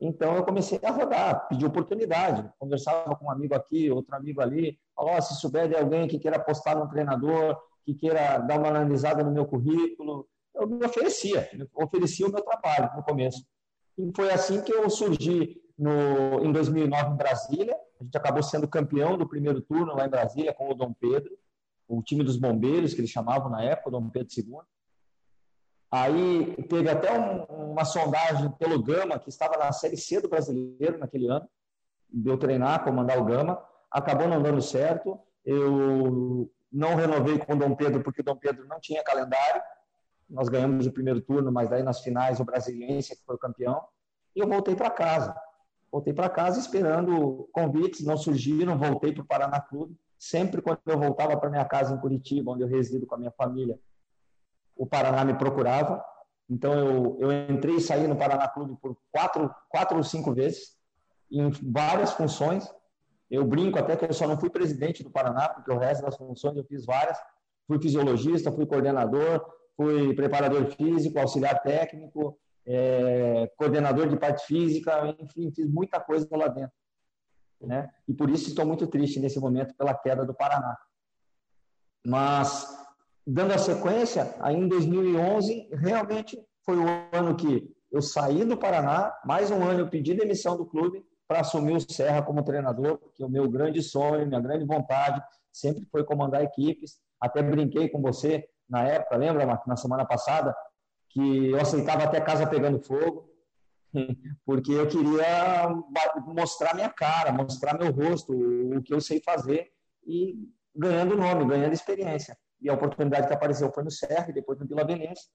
Então eu comecei a rodar, pedi oportunidade, conversava com um amigo aqui, outro amigo ali, falou, oh, se souber de alguém que queira apostar no treinador, que queira dar uma analisada no meu currículo, eu me oferecia, oferecia o meu trabalho no começo. E foi assim que eu surgi no, em 2009 em Brasília. A gente acabou sendo campeão do primeiro turno lá em Brasília com o Dom Pedro, o time dos bombeiros, que eles chamavam na época, Dom Pedro II. Aí teve até um, uma sondagem pelo Gama, que estava na Série C do brasileiro naquele ano, deu treinar, comandar o Gama. Acabou não dando certo. Eu não renovei com o Dom Pedro porque o Dom Pedro não tinha calendário. Nós ganhamos o primeiro turno, mas daí nas finais o Brasiliense que foi o campeão. E eu voltei para casa. Voltei para casa esperando convites, não surgiram, voltei para o Paraná Clube. Sempre quando eu voltava para minha casa em Curitiba, onde eu resido com a minha família, o Paraná me procurava. Então eu, eu entrei e saí no Paraná Clube por quatro, quatro ou cinco vezes, em várias funções. Eu brinco até que eu só não fui presidente do Paraná, porque o resto das funções eu fiz várias. Fui fisiologista, fui coordenador, fui preparador físico, auxiliar técnico, é, coordenador de parte física, enfim, fiz muita coisa lá dentro. Né? E por isso estou muito triste nesse momento pela queda do Paraná. Mas, dando a sequência, aí em 2011, realmente foi o ano que eu saí do Paraná, mais um ano eu pedi demissão do clube para assumir o Serra como treinador, porque o meu grande sonho, minha grande vontade sempre foi comandar equipes. Até brinquei com você na época, lembra, na semana passada, que eu aceitava até casa pegando fogo, porque eu queria mostrar minha cara, mostrar meu rosto, o que eu sei fazer e ganhando nome, ganhando experiência. E a oportunidade que apareceu foi no e depois no Vila Velhense,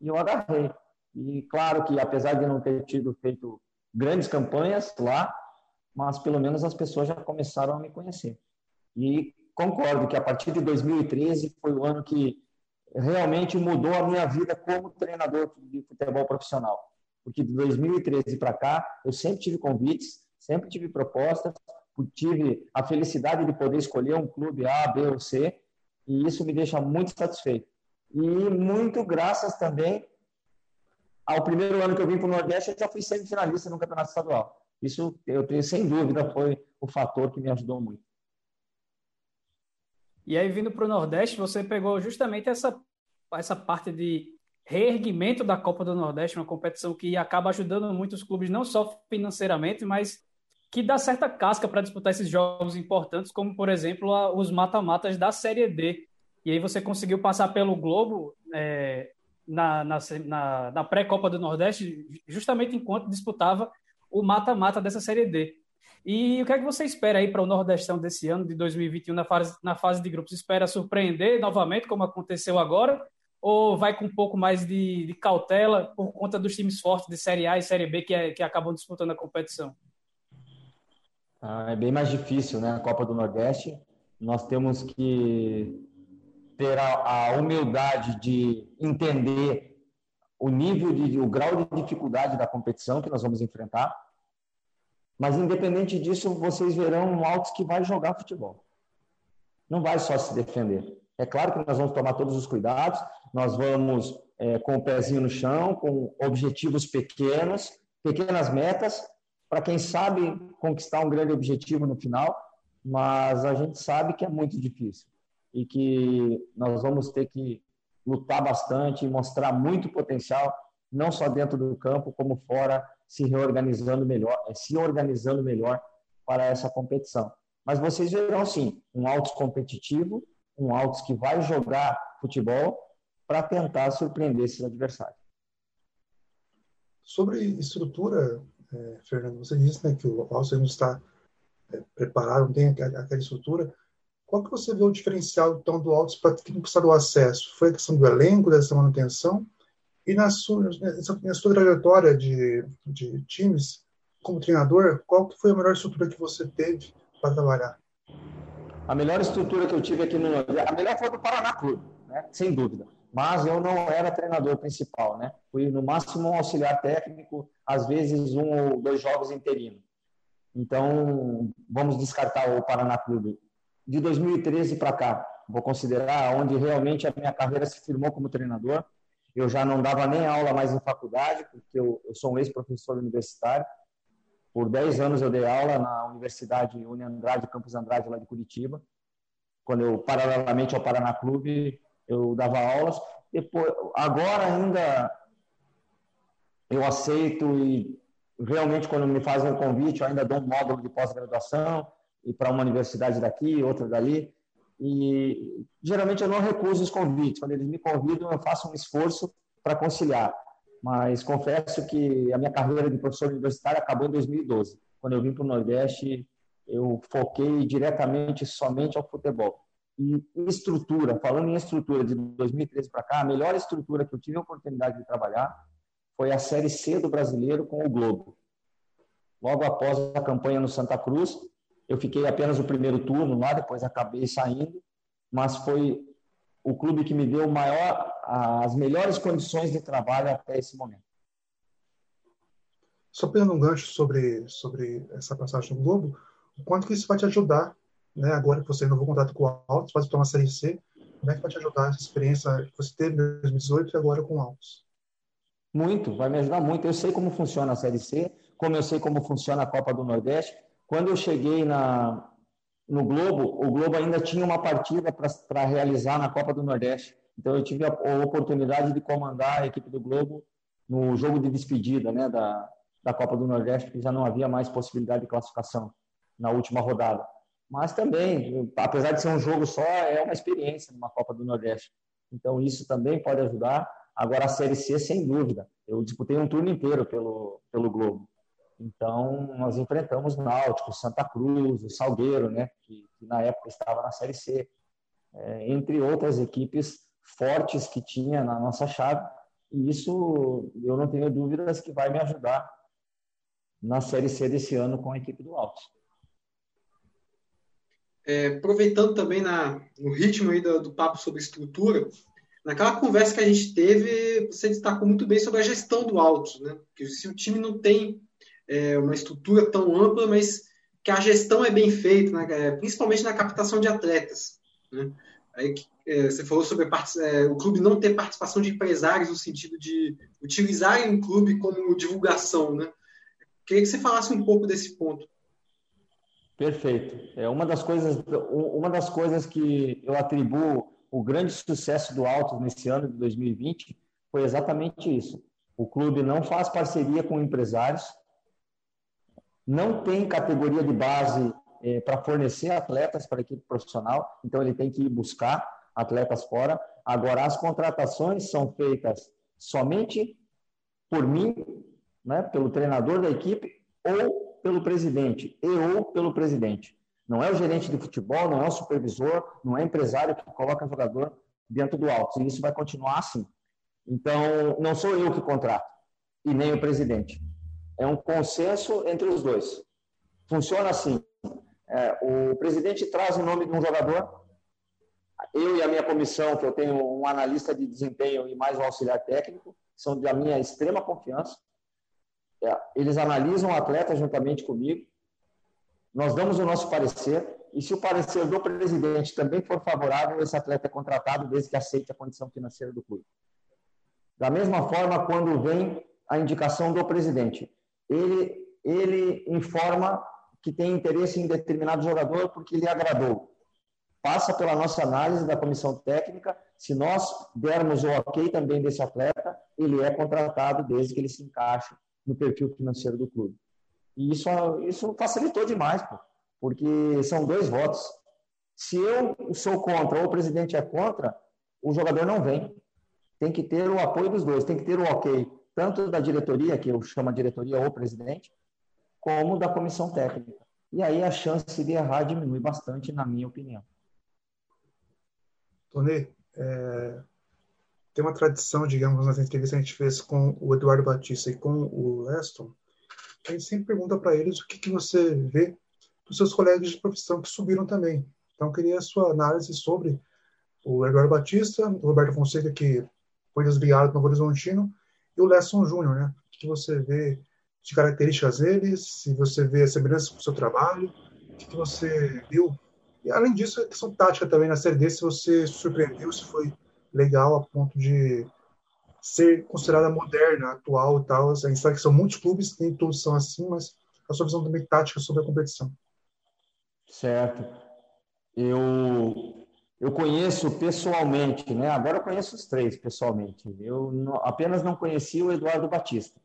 e eu agarrei. E claro que apesar de não ter tido feito grandes campanhas lá, mas pelo menos as pessoas já começaram a me conhecer. E concordo que a partir de 2013 foi o ano que realmente mudou a minha vida como treinador de futebol profissional. Porque de 2013 para cá, eu sempre tive convites, sempre tive propostas, tive a felicidade de poder escolher um clube A, B ou C, e isso me deixa muito satisfeito. E muito graças também ao primeiro ano que eu vim para o Nordeste, eu já fui semifinalista no Campeonato Estadual. Isso, eu tenho, sem dúvida, foi o fator que me ajudou muito.
E aí, vindo para o Nordeste, você pegou justamente essa, essa parte de reerguimento da Copa do Nordeste, uma competição que acaba ajudando muitos clubes, não só financeiramente, mas que dá certa casca para disputar esses jogos importantes, como, por exemplo, os mata-matas da Série D. E aí você conseguiu passar pelo Globo é, na, na, na, na pré-Copa do Nordeste, justamente enquanto disputava o mata-mata dessa Série D. E o que é que você espera aí para o Nordestão desse ano, de 2021, na fase, na fase de grupos? Espera surpreender novamente, como aconteceu agora? Ou vai com um pouco mais de, de cautela por conta dos times fortes de Série A e Série B que, é, que acabam disputando a competição?
Ah, é bem mais difícil, né? A Copa do Nordeste. Nós temos que ter a, a humildade de entender o nível de, o grau de dificuldade da competição que nós vamos enfrentar. Mas independente disso, vocês verão um Altos que vai jogar futebol. Não vai só se defender. É claro que nós vamos tomar todos os cuidados, nós vamos é, com o pezinho no chão, com objetivos pequenos, pequenas metas, para quem sabe conquistar um grande objetivo no final, mas a gente sabe que é muito difícil e que nós vamos ter que lutar bastante e mostrar muito potencial, não só dentro do campo, como fora, se reorganizando melhor, eh, se organizando melhor para essa competição. Mas vocês verão sim, um Altos competitivo, um Altos que vai jogar futebol para tentar surpreender esses adversários.
Sobre estrutura, é, Fernando, você disse né, que o Alce não está é, preparado, não tem aquela, aquela estrutura. Qual que você vê o diferencial então do Altos para quem precisa do acesso? Foi a questão do elenco, dessa manutenção? E na sua, na sua trajetória de, de times, como treinador, qual que foi a melhor estrutura que você teve para trabalhar?
A melhor estrutura que eu tive aqui no... A melhor foi do Paraná Clube, né? sem dúvida mas eu não era treinador principal, né? Fui no máximo um auxiliar técnico, às vezes um ou dois jogos interinos. Então, vamos descartar o Paraná Clube. De 2013 para cá, vou considerar onde realmente a minha carreira se firmou como treinador. Eu já não dava nem aula mais em faculdade, porque eu, eu sou um ex-professor universitário. Por 10 anos eu dei aula na Universidade Uni Andrade, Campus Andrade, lá de Curitiba. Quando eu, paralelamente ao Paraná Clube, eu dava aulas. Depois, agora ainda eu aceito e realmente quando me fazem um convite, eu ainda dou um módulo de pós-graduação e para uma universidade daqui, outra dali. E geralmente eu não recuso os convites. Quando eles me convidam, eu faço um esforço para conciliar. Mas confesso que a minha carreira de professor universitário acabou em 2012. Quando eu vim para o Nordeste, eu foquei diretamente somente ao futebol. E estrutura, falando em estrutura de 2013 para cá, a melhor estrutura que eu tive a oportunidade de trabalhar foi a Série C do Brasileiro com o Globo. Logo após a campanha no Santa Cruz, eu fiquei apenas o primeiro turno lá, depois acabei saindo, mas foi o clube que me deu maior, as melhores condições de trabalho até esse momento.
Só pegando um gancho sobre, sobre essa passagem do Globo, o quanto que isso vai te ajudar né, agora que você renovou o contrato com o Altos, pode tomar a Série C, como é que vai te ajudar essa experiência que você teve em 2018 e agora com o Altos?
Muito, vai me ajudar muito. Eu sei como funciona a Série C, como eu sei como funciona a Copa do Nordeste. Quando eu cheguei na, no Globo, o Globo ainda tinha uma partida para realizar na Copa do Nordeste. Então eu tive a, a, oportunidade de comandar a equipe do Globo no jogo de despedida né, da, da Copa do Nordeste, porque já não havia mais possibilidade de classificação na última rodada. Mas também, apesar de ser um jogo só, é uma experiência numa Copa do Nordeste. Então isso também pode ajudar. Agora a Série C, sem dúvida. Eu disputei um turno inteiro pelo, pelo Globo. Então nós enfrentamos o Náutico, Santa Cruz, o Salgueiro, né, que, que na época estava na Série C, é, entre outras equipes fortes que tinha na nossa chave. E isso eu não tenho dúvidas que vai me ajudar na Série C desse ano com a equipe do Altos.
É, aproveitando também na, no ritmo aí do, do, papo sobre estrutura, naquela conversa que a gente teve, você destacou muito bem sobre a gestão do Altos, né? Que se o time não tem é, uma estrutura tão ampla, mas que a gestão é bem feita, né? É, principalmente na captação de atletas. Né? Aí, é, você falou sobre é, o clube não ter participação de empresários no sentido de utilizarem o clube como divulgação, né? Queria que você falasse um pouco desse ponto.
Perfeito. É uma das coisas, uma das coisas que eu atribuo o grande sucesso do Altos nesse ano de 2020 foi exatamente isso. O clube não faz parceria com empresários, não tem categoria de base é, para fornecer atletas para a equipe profissional, então ele tem que ir buscar atletas fora. Agora, as contratações são feitas somente por mim, né, pelo treinador da equipe ou pelo presidente, e ou pelo presidente. Não é o gerente de futebol, não é o supervisor, não é empresário que coloca jogador dentro do alto. E isso vai continuar assim. Então, não sou eu que contrato, e nem o presidente. É um consenso entre os dois. Funciona assim: é, o presidente traz o nome de um jogador, eu e a minha comissão, que eu tenho um analista de desempenho e mais um auxiliar técnico, são da minha extrema confiança. É, eles analisam o atleta juntamente comigo, nós damos o nosso parecer, e se o parecer do presidente também for favorável, esse atleta é contratado desde que aceite a condição financeira do clube. Da mesma forma, quando vem a indicação do presidente, ele, ele informa que tem interesse em determinado jogador porque lhe agradou. Passa pela nossa análise da comissão técnica. Se nós dermos o ok também desse atleta, ele é contratado desde que ele se encaixe no perfil financeiro do clube. E isso, isso facilitou demais, pô, porque são dois votos. Se eu sou contra ou o presidente é contra, o jogador não vem. Tem que ter o apoio dos dois, tem que ter o ok, tanto da diretoria, que eu chamo a diretoria ou presidente, como da comissão técnica. E aí a chance de errar diminui bastante, na minha opinião.
Tony, é, tem uma tradição, digamos, nas entrevistas que a gente fez com o Eduardo Batista e com o Leston, a gente sempre pergunta para eles o que, que você vê dos seus colegas de profissão que subiram também. Então, queria a sua análise sobre o Eduardo Batista, o Roberto Fonseca, que foi desligado no Horizontino, o Lesson Júnior, né? O que você vê de características deles, se você vê a semelhança com o seu trabalho, o que você viu. E além disso, a questão tática também na Série D, se você surpreendeu, se foi legal a ponto de ser considerada moderna, atual e tal. A gente sabe que são muitos clubes, nem todos são assim, mas a sua visão também tática sobre a competição.
Certo. Eu eu conheço pessoalmente, né? Agora eu conheço os três pessoalmente. Eu não, apenas não conheci o Eduardo Batista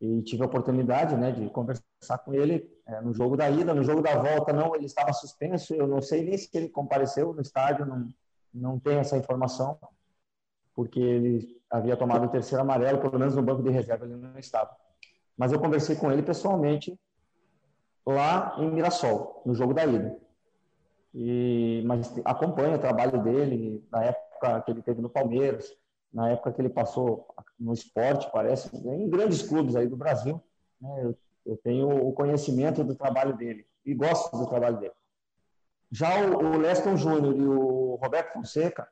e tive a oportunidade né, de conversar com ele é, no jogo da ida, no jogo da volta não, ele estava suspenso, eu não sei nem se ele compareceu no estádio, não, não tenho essa informação, porque ele havia tomado o terceiro amarelo, pelo menos no banco de reserva ele não estava. Mas eu conversei com ele pessoalmente lá em Mirassol, no jogo da ida. E, mas acompanho o trabalho dele na época que ele teve no Palmeiras, na época que ele passou no esporte, parece, em grandes clubes aí do Brasil. Né? Eu, eu, tenho o conhecimento do trabalho dele e gosto do trabalho dele. Já o, o Leston Júnior e o Roberto Fonseca,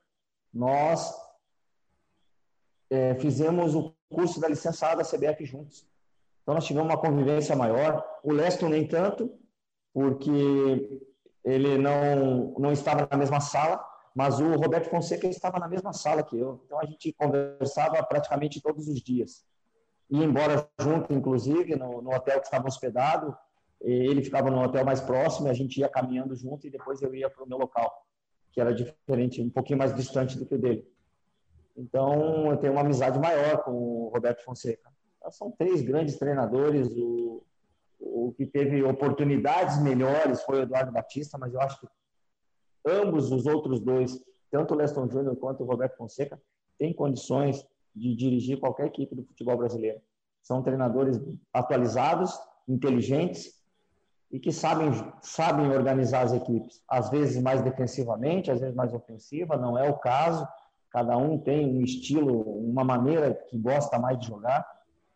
nós é, fizemos o curso da licenciada da CBF juntos. Então nós tivemos uma convivência maior. O Leston nem tanto, porque ele não, não estava na mesma sala, mas o Roberto Fonseca estava na mesma sala que eu, então a gente conversava praticamente todos os dias. E embora junto, inclusive, no, no hotel que estava hospedado, ele ficava no hotel mais próximo, a gente ia caminhando junto e depois eu ia para o meu local, que era diferente, um pouquinho mais distante do que o dele. Então, eu tenho uma amizade maior com o Roberto Fonseca. São três grandes treinadores. O, o que teve oportunidades melhores foi o Eduardo Batista, mas eu acho que ambos os outros dois, tanto o Leston Júnior quanto o Roberto Fonseca, têm condições de dirigir qualquer equipe do futebol brasileiro. São treinadores atualizados, inteligentes e que sabem, sabem organizar as equipes. Às vezes mais defensivamente, às vezes mais ofensiva, não é o caso. Cada um tem um estilo, uma maneira que gosta mais de jogar.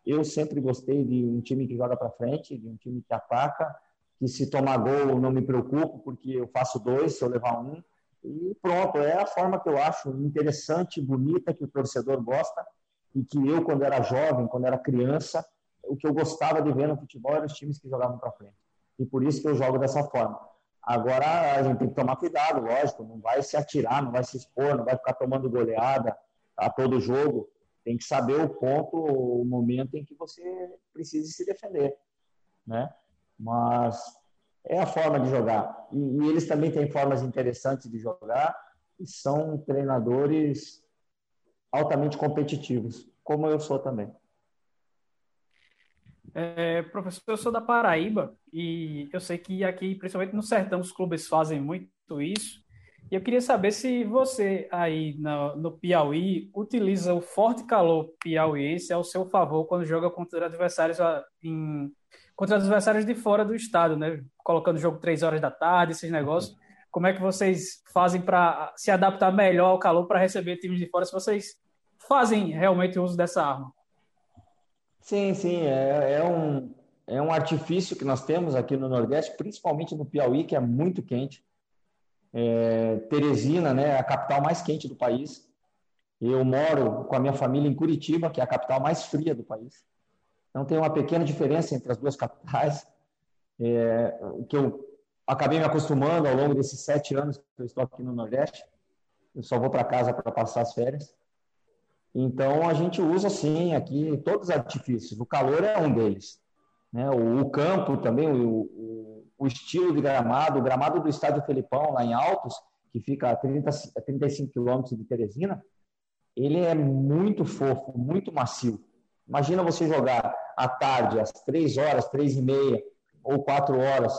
Eu sempre gostei de um time que joga para frente, de um time que ataca, que se tomar gol não me preocupo, porque eu faço dois se eu levar um. E pronto, é a forma que eu acho interessante, bonita, que o torcedor gosta e que eu, quando era jovem, quando era criança, o que eu gostava de ver no futebol eram os times que jogavam para frente. E por isso que eu jogo dessa forma. Agora a gente tem que tomar cuidado, lógico, não vai se atirar, não vai se expor, não vai ficar tomando goleada a todo jogo. Tem que saber o ponto, o momento em que você precisa se defender, né? mas é a forma de jogar. E, e, eles também têm formas interessantes de jogar e são treinadores altamente competitivos, como eu sou também.
É, professor, eu sou da Paraíba e eu sei que aqui, principalmente no sertão, os clubes fazem muito isso. E eu queria saber se você aí no, no Piauí utiliza o forte calor piauiense ao seu favor quando joga contra adversários em contra adversários de fora do estado, né? Colocando o jogo três horas da tarde, esses negócios. Como é que vocês fazem para se adaptar melhor ao calor para receber times de fora, se vocês fazem realmente uso dessa arma?
Sim, sim, é, é, um, é um artifício que nós temos aqui no Nordeste, principalmente no Piauí, que é muito quente. É, Teresina, né, é a capital mais quente do país. Eu moro com a minha família em Curitiba, que é a capital mais fria do país. Então tem uma pequena diferença entre as duas capitais, é, que eu acabei me acostumando ao longo desses sete anos que eu estou aqui no Nordeste. Eu só vou para casa para passar as férias. Então a gente usa sim aqui todos os artifícios. O calor é um deles. Né? O, o campo também, o, o, o, estilo de gramado, o gramado do Estádio Felipão, lá em Altos, que fica a, 30, a 35 quilômetros de Teresina, ele é muito fofo, muito macio. Imagina você jogar à tarde, às 3 horas, 3 e meia, ou 4 horas,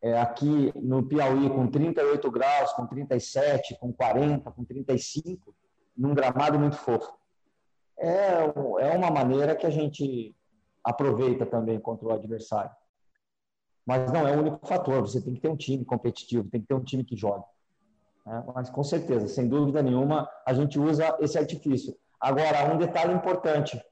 é, aqui no Piauí, com 38 graus, com 37, com 40, com 35, num gramado muito fofo. É, é uma maneira que a gente aproveita também contra o adversário. Mas não é o único fator. Você tem que ter um time competitivo, tem que ter um time que joga. Né? Mas com certeza, sem dúvida nenhuma, a gente usa esse artifício. Agora, um detalhe importante: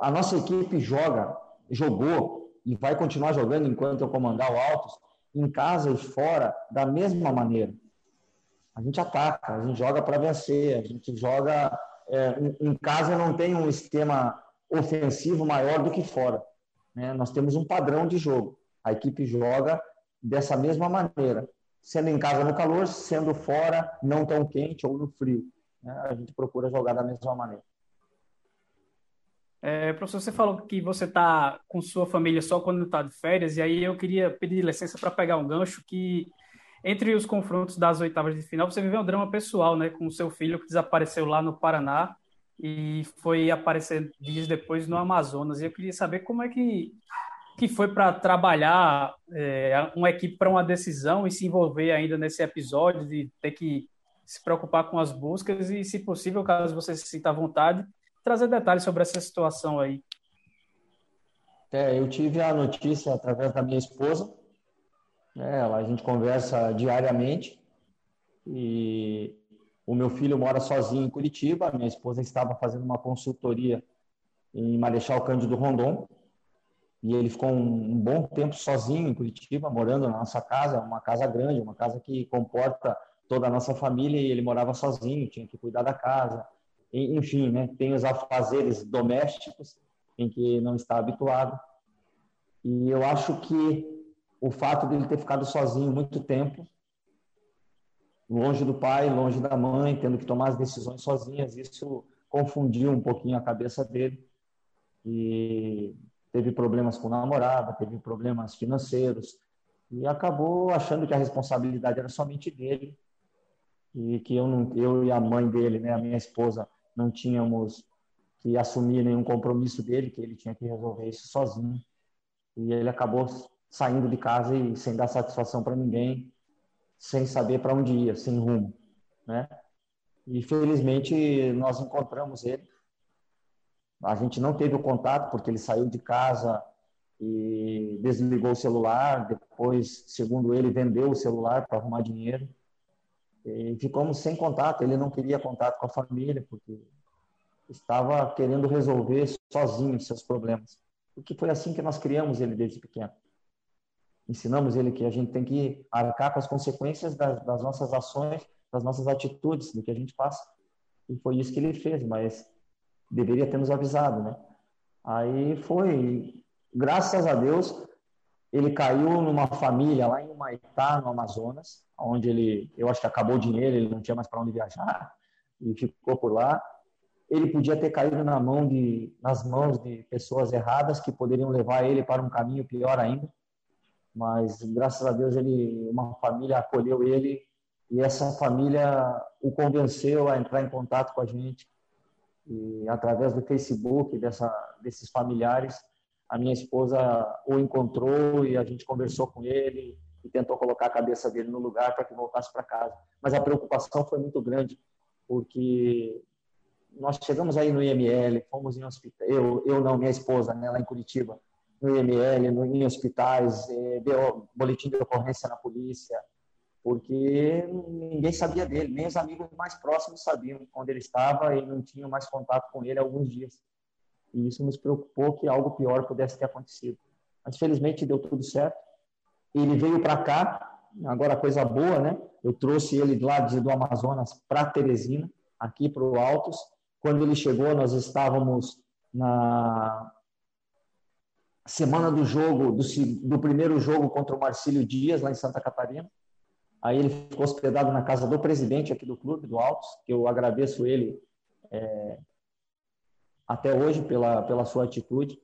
a nossa equipe joga, jogou e vai continuar jogando enquanto eu comandar o Altos, em casa e fora, da mesma maneira. A gente ataca, a gente joga para vencer, a gente joga. É, em casa não tem um esquema ofensivo maior do que fora. Né? Nós temos um padrão de jogo. A equipe joga dessa mesma maneira, sendo em casa no calor, sendo fora não tão quente ou no frio. Né? A gente procura jogar da mesma maneira.
É, professor, você falou que você está com sua família só quando está de férias, e aí eu queria pedir licença para pegar um gancho que, entre os confrontos das oitavas de final, você viveu um drama pessoal né, com o seu filho que desapareceu lá no Paraná e foi aparecer dias depois no Amazonas. E eu queria saber como é que, que foi para trabalhar é, uma equipe para uma decisão e se envolver ainda nesse episódio, de ter que se preocupar com as buscas e, se possível, caso você se sinta à vontade, trazer detalhes sobre essa situação aí.
É, eu tive a notícia através da minha esposa. Né, a gente conversa diariamente e o meu filho mora sozinho em Curitiba, minha esposa estava fazendo uma consultoria em Marechal Cândido Rondon, e ele ficou um, um, bom tempo sozinho em Curitiba, morando na nossa casa, uma casa grande, uma casa que comporta toda a nossa família, e ele morava sozinho, tinha que cuidar da casa, e, enfim, né, tem os afazeres domésticos em que não está habituado. E eu acho que o fato de ele ter ficado sozinho muito tempo longe do pai, longe da mãe, tendo que tomar as decisões sozinhas. Isso confundiu um pouquinho a cabeça dele e teve problemas com namorada, teve problemas financeiros e acabou achando que a responsabilidade era somente dele e que eu não, eu e a mãe dele, né, a minha esposa, não tínhamos que assumir nenhum compromisso dele, que ele tinha que resolver isso sozinho. E ele acabou saindo de casa e sem dar satisfação para ninguém, sem saber para onde ia, sem rumo, né? E felizmente nós encontramos ele. A gente não teve o contato porque ele saiu de casa e desligou o celular. Depois, segundo ele, vendeu o celular para arrumar dinheiro. E ficamos sem contato. Ele não queria contato com a família porque estava querendo resolver sozinho seus problemas. Porque foi assim que nós criamos ele desde pequeno ensinamos ele que a gente tem que arcar com as consequências das, das, nossas ações, das nossas atitudes, do que a gente faz. E foi isso que ele fez, mas deveria ter nos avisado, né? Aí foi, graças a Deus, ele caiu numa família lá em Humaitá, no Amazonas, onde ele, eu acho que acabou o dinheiro, ele não tinha mais para onde viajar e ficou por lá. Ele podia ter caído na mão de, nas mãos de pessoas erradas que poderiam levar ele para um caminho pior ainda mas graças a Deus ele uma família acolheu ele e essa família o convenceu a entrar em contato com a gente. E através do Facebook dessa desses familiares a minha esposa o encontrou e a gente conversou com ele e tentou colocar a cabeça dele no lugar para que voltasse para casa. Mas a preocupação foi muito grande porque nós chegamos aí no IML fomos em hospital eu eu não minha esposa né lá em Curitiba no IML, no, em hospitais, é, deu boletim de ocorrência na polícia, porque ninguém sabia dele, nem os amigos mais próximos sabiam onde ele estava e não tinham mais contato com ele há alguns dias. E isso nos preocupou que algo pior pudesse ter acontecido. Mas felizmente deu tudo certo. Ele veio para cá, agora coisa boa, né? Eu trouxe ele lá do Amazonas para Teresina, aqui para o Altos. Quando ele chegou, nós estávamos na semana do jogo, do, do primeiro jogo contra o Marcílio Dias, lá em Santa Catarina. Aí ele ficou hospedado na casa do presidente aqui do clube, do Altos, que eu agradeço ele é, até hoje pela, pela sua atitude.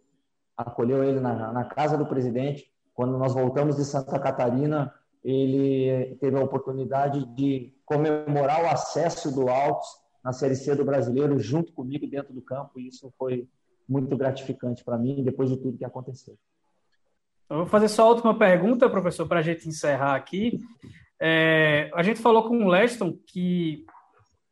Acolheu ele na, na casa do presidente. Quando nós voltamos de Santa Catarina, ele teve a oportunidade de comemorar o acesso do Altos na Série C do Brasileiro junto comigo dentro do campo. E isso foi muito gratificante para mim depois de tudo que aconteceu.
Eu vou fazer só a última pergunta, professor, para a gente encerrar aqui. É, a gente falou com o Leston que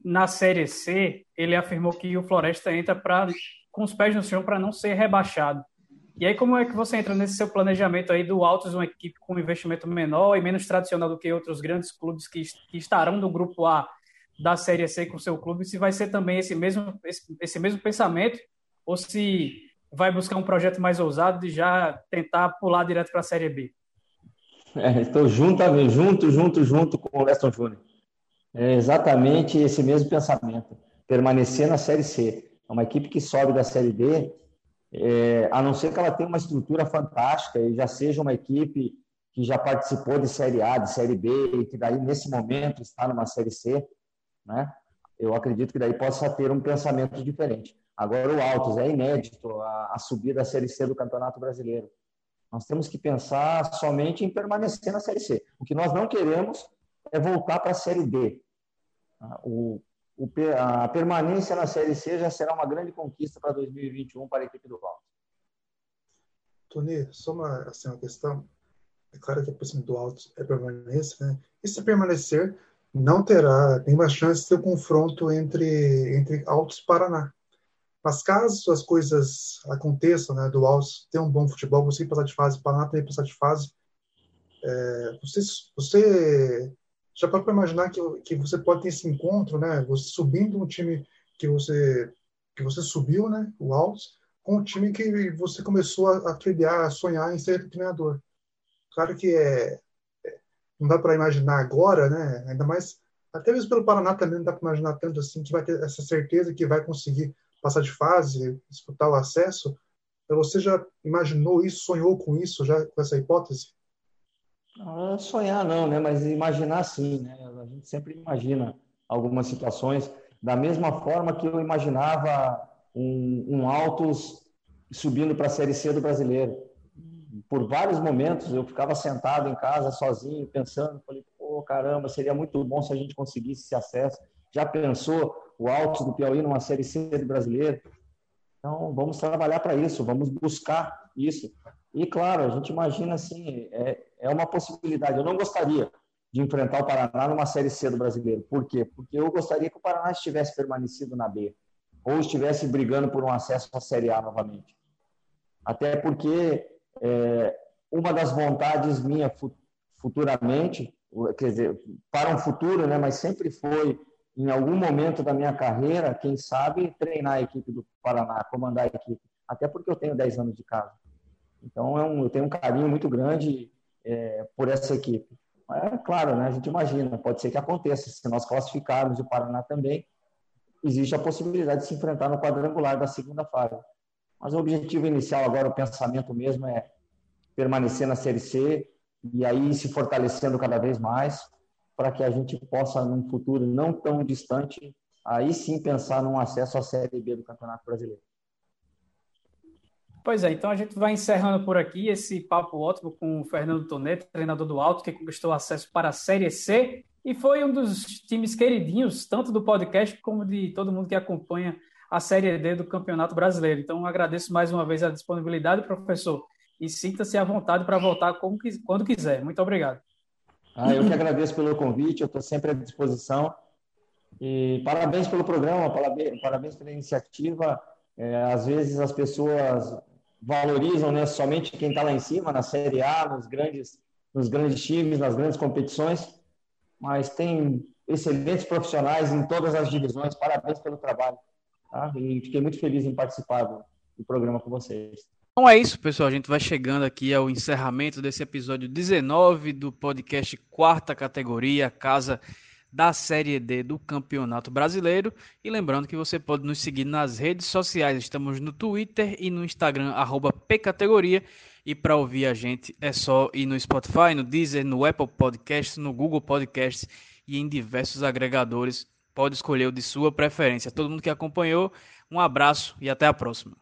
na Série C ele afirmou que o Floresta entra pra, com os pés no chão para não ser rebaixado. E aí, como é que você entra nesse seu planejamento aí do Altos, uma equipe com investimento menor e menos tradicional do que outros grandes clubes que, que estarão no grupo A da Série C com o seu clube? Se vai ser também esse mesmo, esse, esse mesmo pensamento ou se vai buscar um projeto mais ousado de já tentar pular direto para a Série B?
É, estou junto, junto, junto, junto com o Leston Júnior. É exatamente esse mesmo pensamento. Permanecer na Série C. É uma equipe que sobe da Série D é, a não ser que ela tenha uma estrutura fantástica e já seja uma equipe que já participou de Série A, de Série B, e que daí, nesse momento, está numa Série C, né? eu acredito que daí possa ter um pensamento diferente. Agora, o Altos é inédito a, a subir da Série C do Campeonato Brasileiro. Nós temos que pensar somente em permanecer na Série C. O que nós não queremos é voltar para a Série D. O, a permanência na Série C já será uma grande conquista para 2021 para a equipe do Val.
Tony, só uma, assim, uma questão. É claro que a posição do alto é permanência, né? E se permanecer, não terá nenhuma chance de ter um confronto entre, entre Altos e Paraná. Mas caso as coisas aconteçam, né, do Altos ter um bom futebol, você passar de fase, Paraná também passar de fase, é, você, você já para imaginar que, que você pode ter esse encontro, né? Você subindo um time que você que você subiu, né? O Altos, com o time que você começou a, a trilhar, a sonhar em ser treinador. Claro que é, é não dá para imaginar agora, né? Ainda mais até mesmo pelo Paraná também não dá para imaginar tanto assim que vai ter essa certeza que vai conseguir passar de fase, disputar o acesso. Você já imaginou isso, sonhou com isso, já com essa hipótese?
Não, sonhar não, né? Mas imaginar sim, né? A gente sempre imagina algumas situações da mesma forma que eu imaginava um, um Altos subindo para a Série C do Brasileiro. Por vários momentos eu ficava sentado em casa sozinho pensando, falei, pô, caramba, seria muito bom se a gente conseguisse esse acesso. Já pensou o Altos do Piauí numa Série C do Brasileiro? Então, vamos trabalhar para isso, vamos buscar isso. E, claro, a gente imagina assim, é, é uma possibilidade. Eu não gostaria de enfrentar o Paraná numa Série C do Brasileiro. Por quê? Porque eu gostaria que o Paraná estivesse permanecido na B, ou estivesse brigando por um acesso à Série A novamente. Até porque é, uma das vontades minha futuramente, quer dizer, para um futuro, né, mas sempre foi em algum momento da minha carreira, quem sabe, treinar a equipe do Paraná, comandar a equipe. Até porque eu tenho 10 anos de casa. Então, é eu tenho um carinho muito grande é, por essa equipe. É claro, né, a gente imagina, pode ser que aconteça. Se nós classificarmos o Paraná também, existe a possibilidade de se enfrentar no quadrangular da segunda fase. Mas o objetivo inicial agora, o pensamento mesmo é permanecer na Série C e aí se fortalecendo cada vez mais para que a gente possa, num futuro não tão distante, aí sim pensar num acesso à Série B do Campeonato Brasileiro.
Pois é, então a gente vai encerrando por aqui esse papo ótimo com o Fernando Toneto, treinador do Alto, que conquistou acesso para a Série C e foi um dos times queridinhos, tanto do podcast como de todo mundo que acompanha a Série D do Campeonato Brasileiro. Então agradeço mais uma vez a disponibilidade, professor, e sinta-se à vontade para voltar quando quiser. Muito obrigado.
Ah, eu que agradeço pelo convite, eu estou sempre à disposição. E parabéns pelo programa, parabéns, parabéns pela iniciativa. É, às vezes as pessoas valorizam né, somente quem está lá em cima, na Série A, nos grandes, nos grandes times, nas grandes competições, mas tem excelentes profissionais em todas as divisões. Parabéns pelo trabalho. Tá? E fiquei muito feliz em participar do, do programa com vocês.
Então é isso, pessoal. A gente vai chegando aqui ao encerramento desse episódio 19 do podcast Quarta Categoria, Casa da Série D do Campeonato Brasileiro. E lembrando que você pode nos seguir nas redes sociais. Estamos no Twitter e no Instagram, pcategoria. E para ouvir a gente é só ir no Spotify, no Deezer, no Apple Podcasts, no Google Podcasts e em diversos agregadores. Pode escolher o de sua preferência. Todo mundo que acompanhou, um abraço e até a próxima.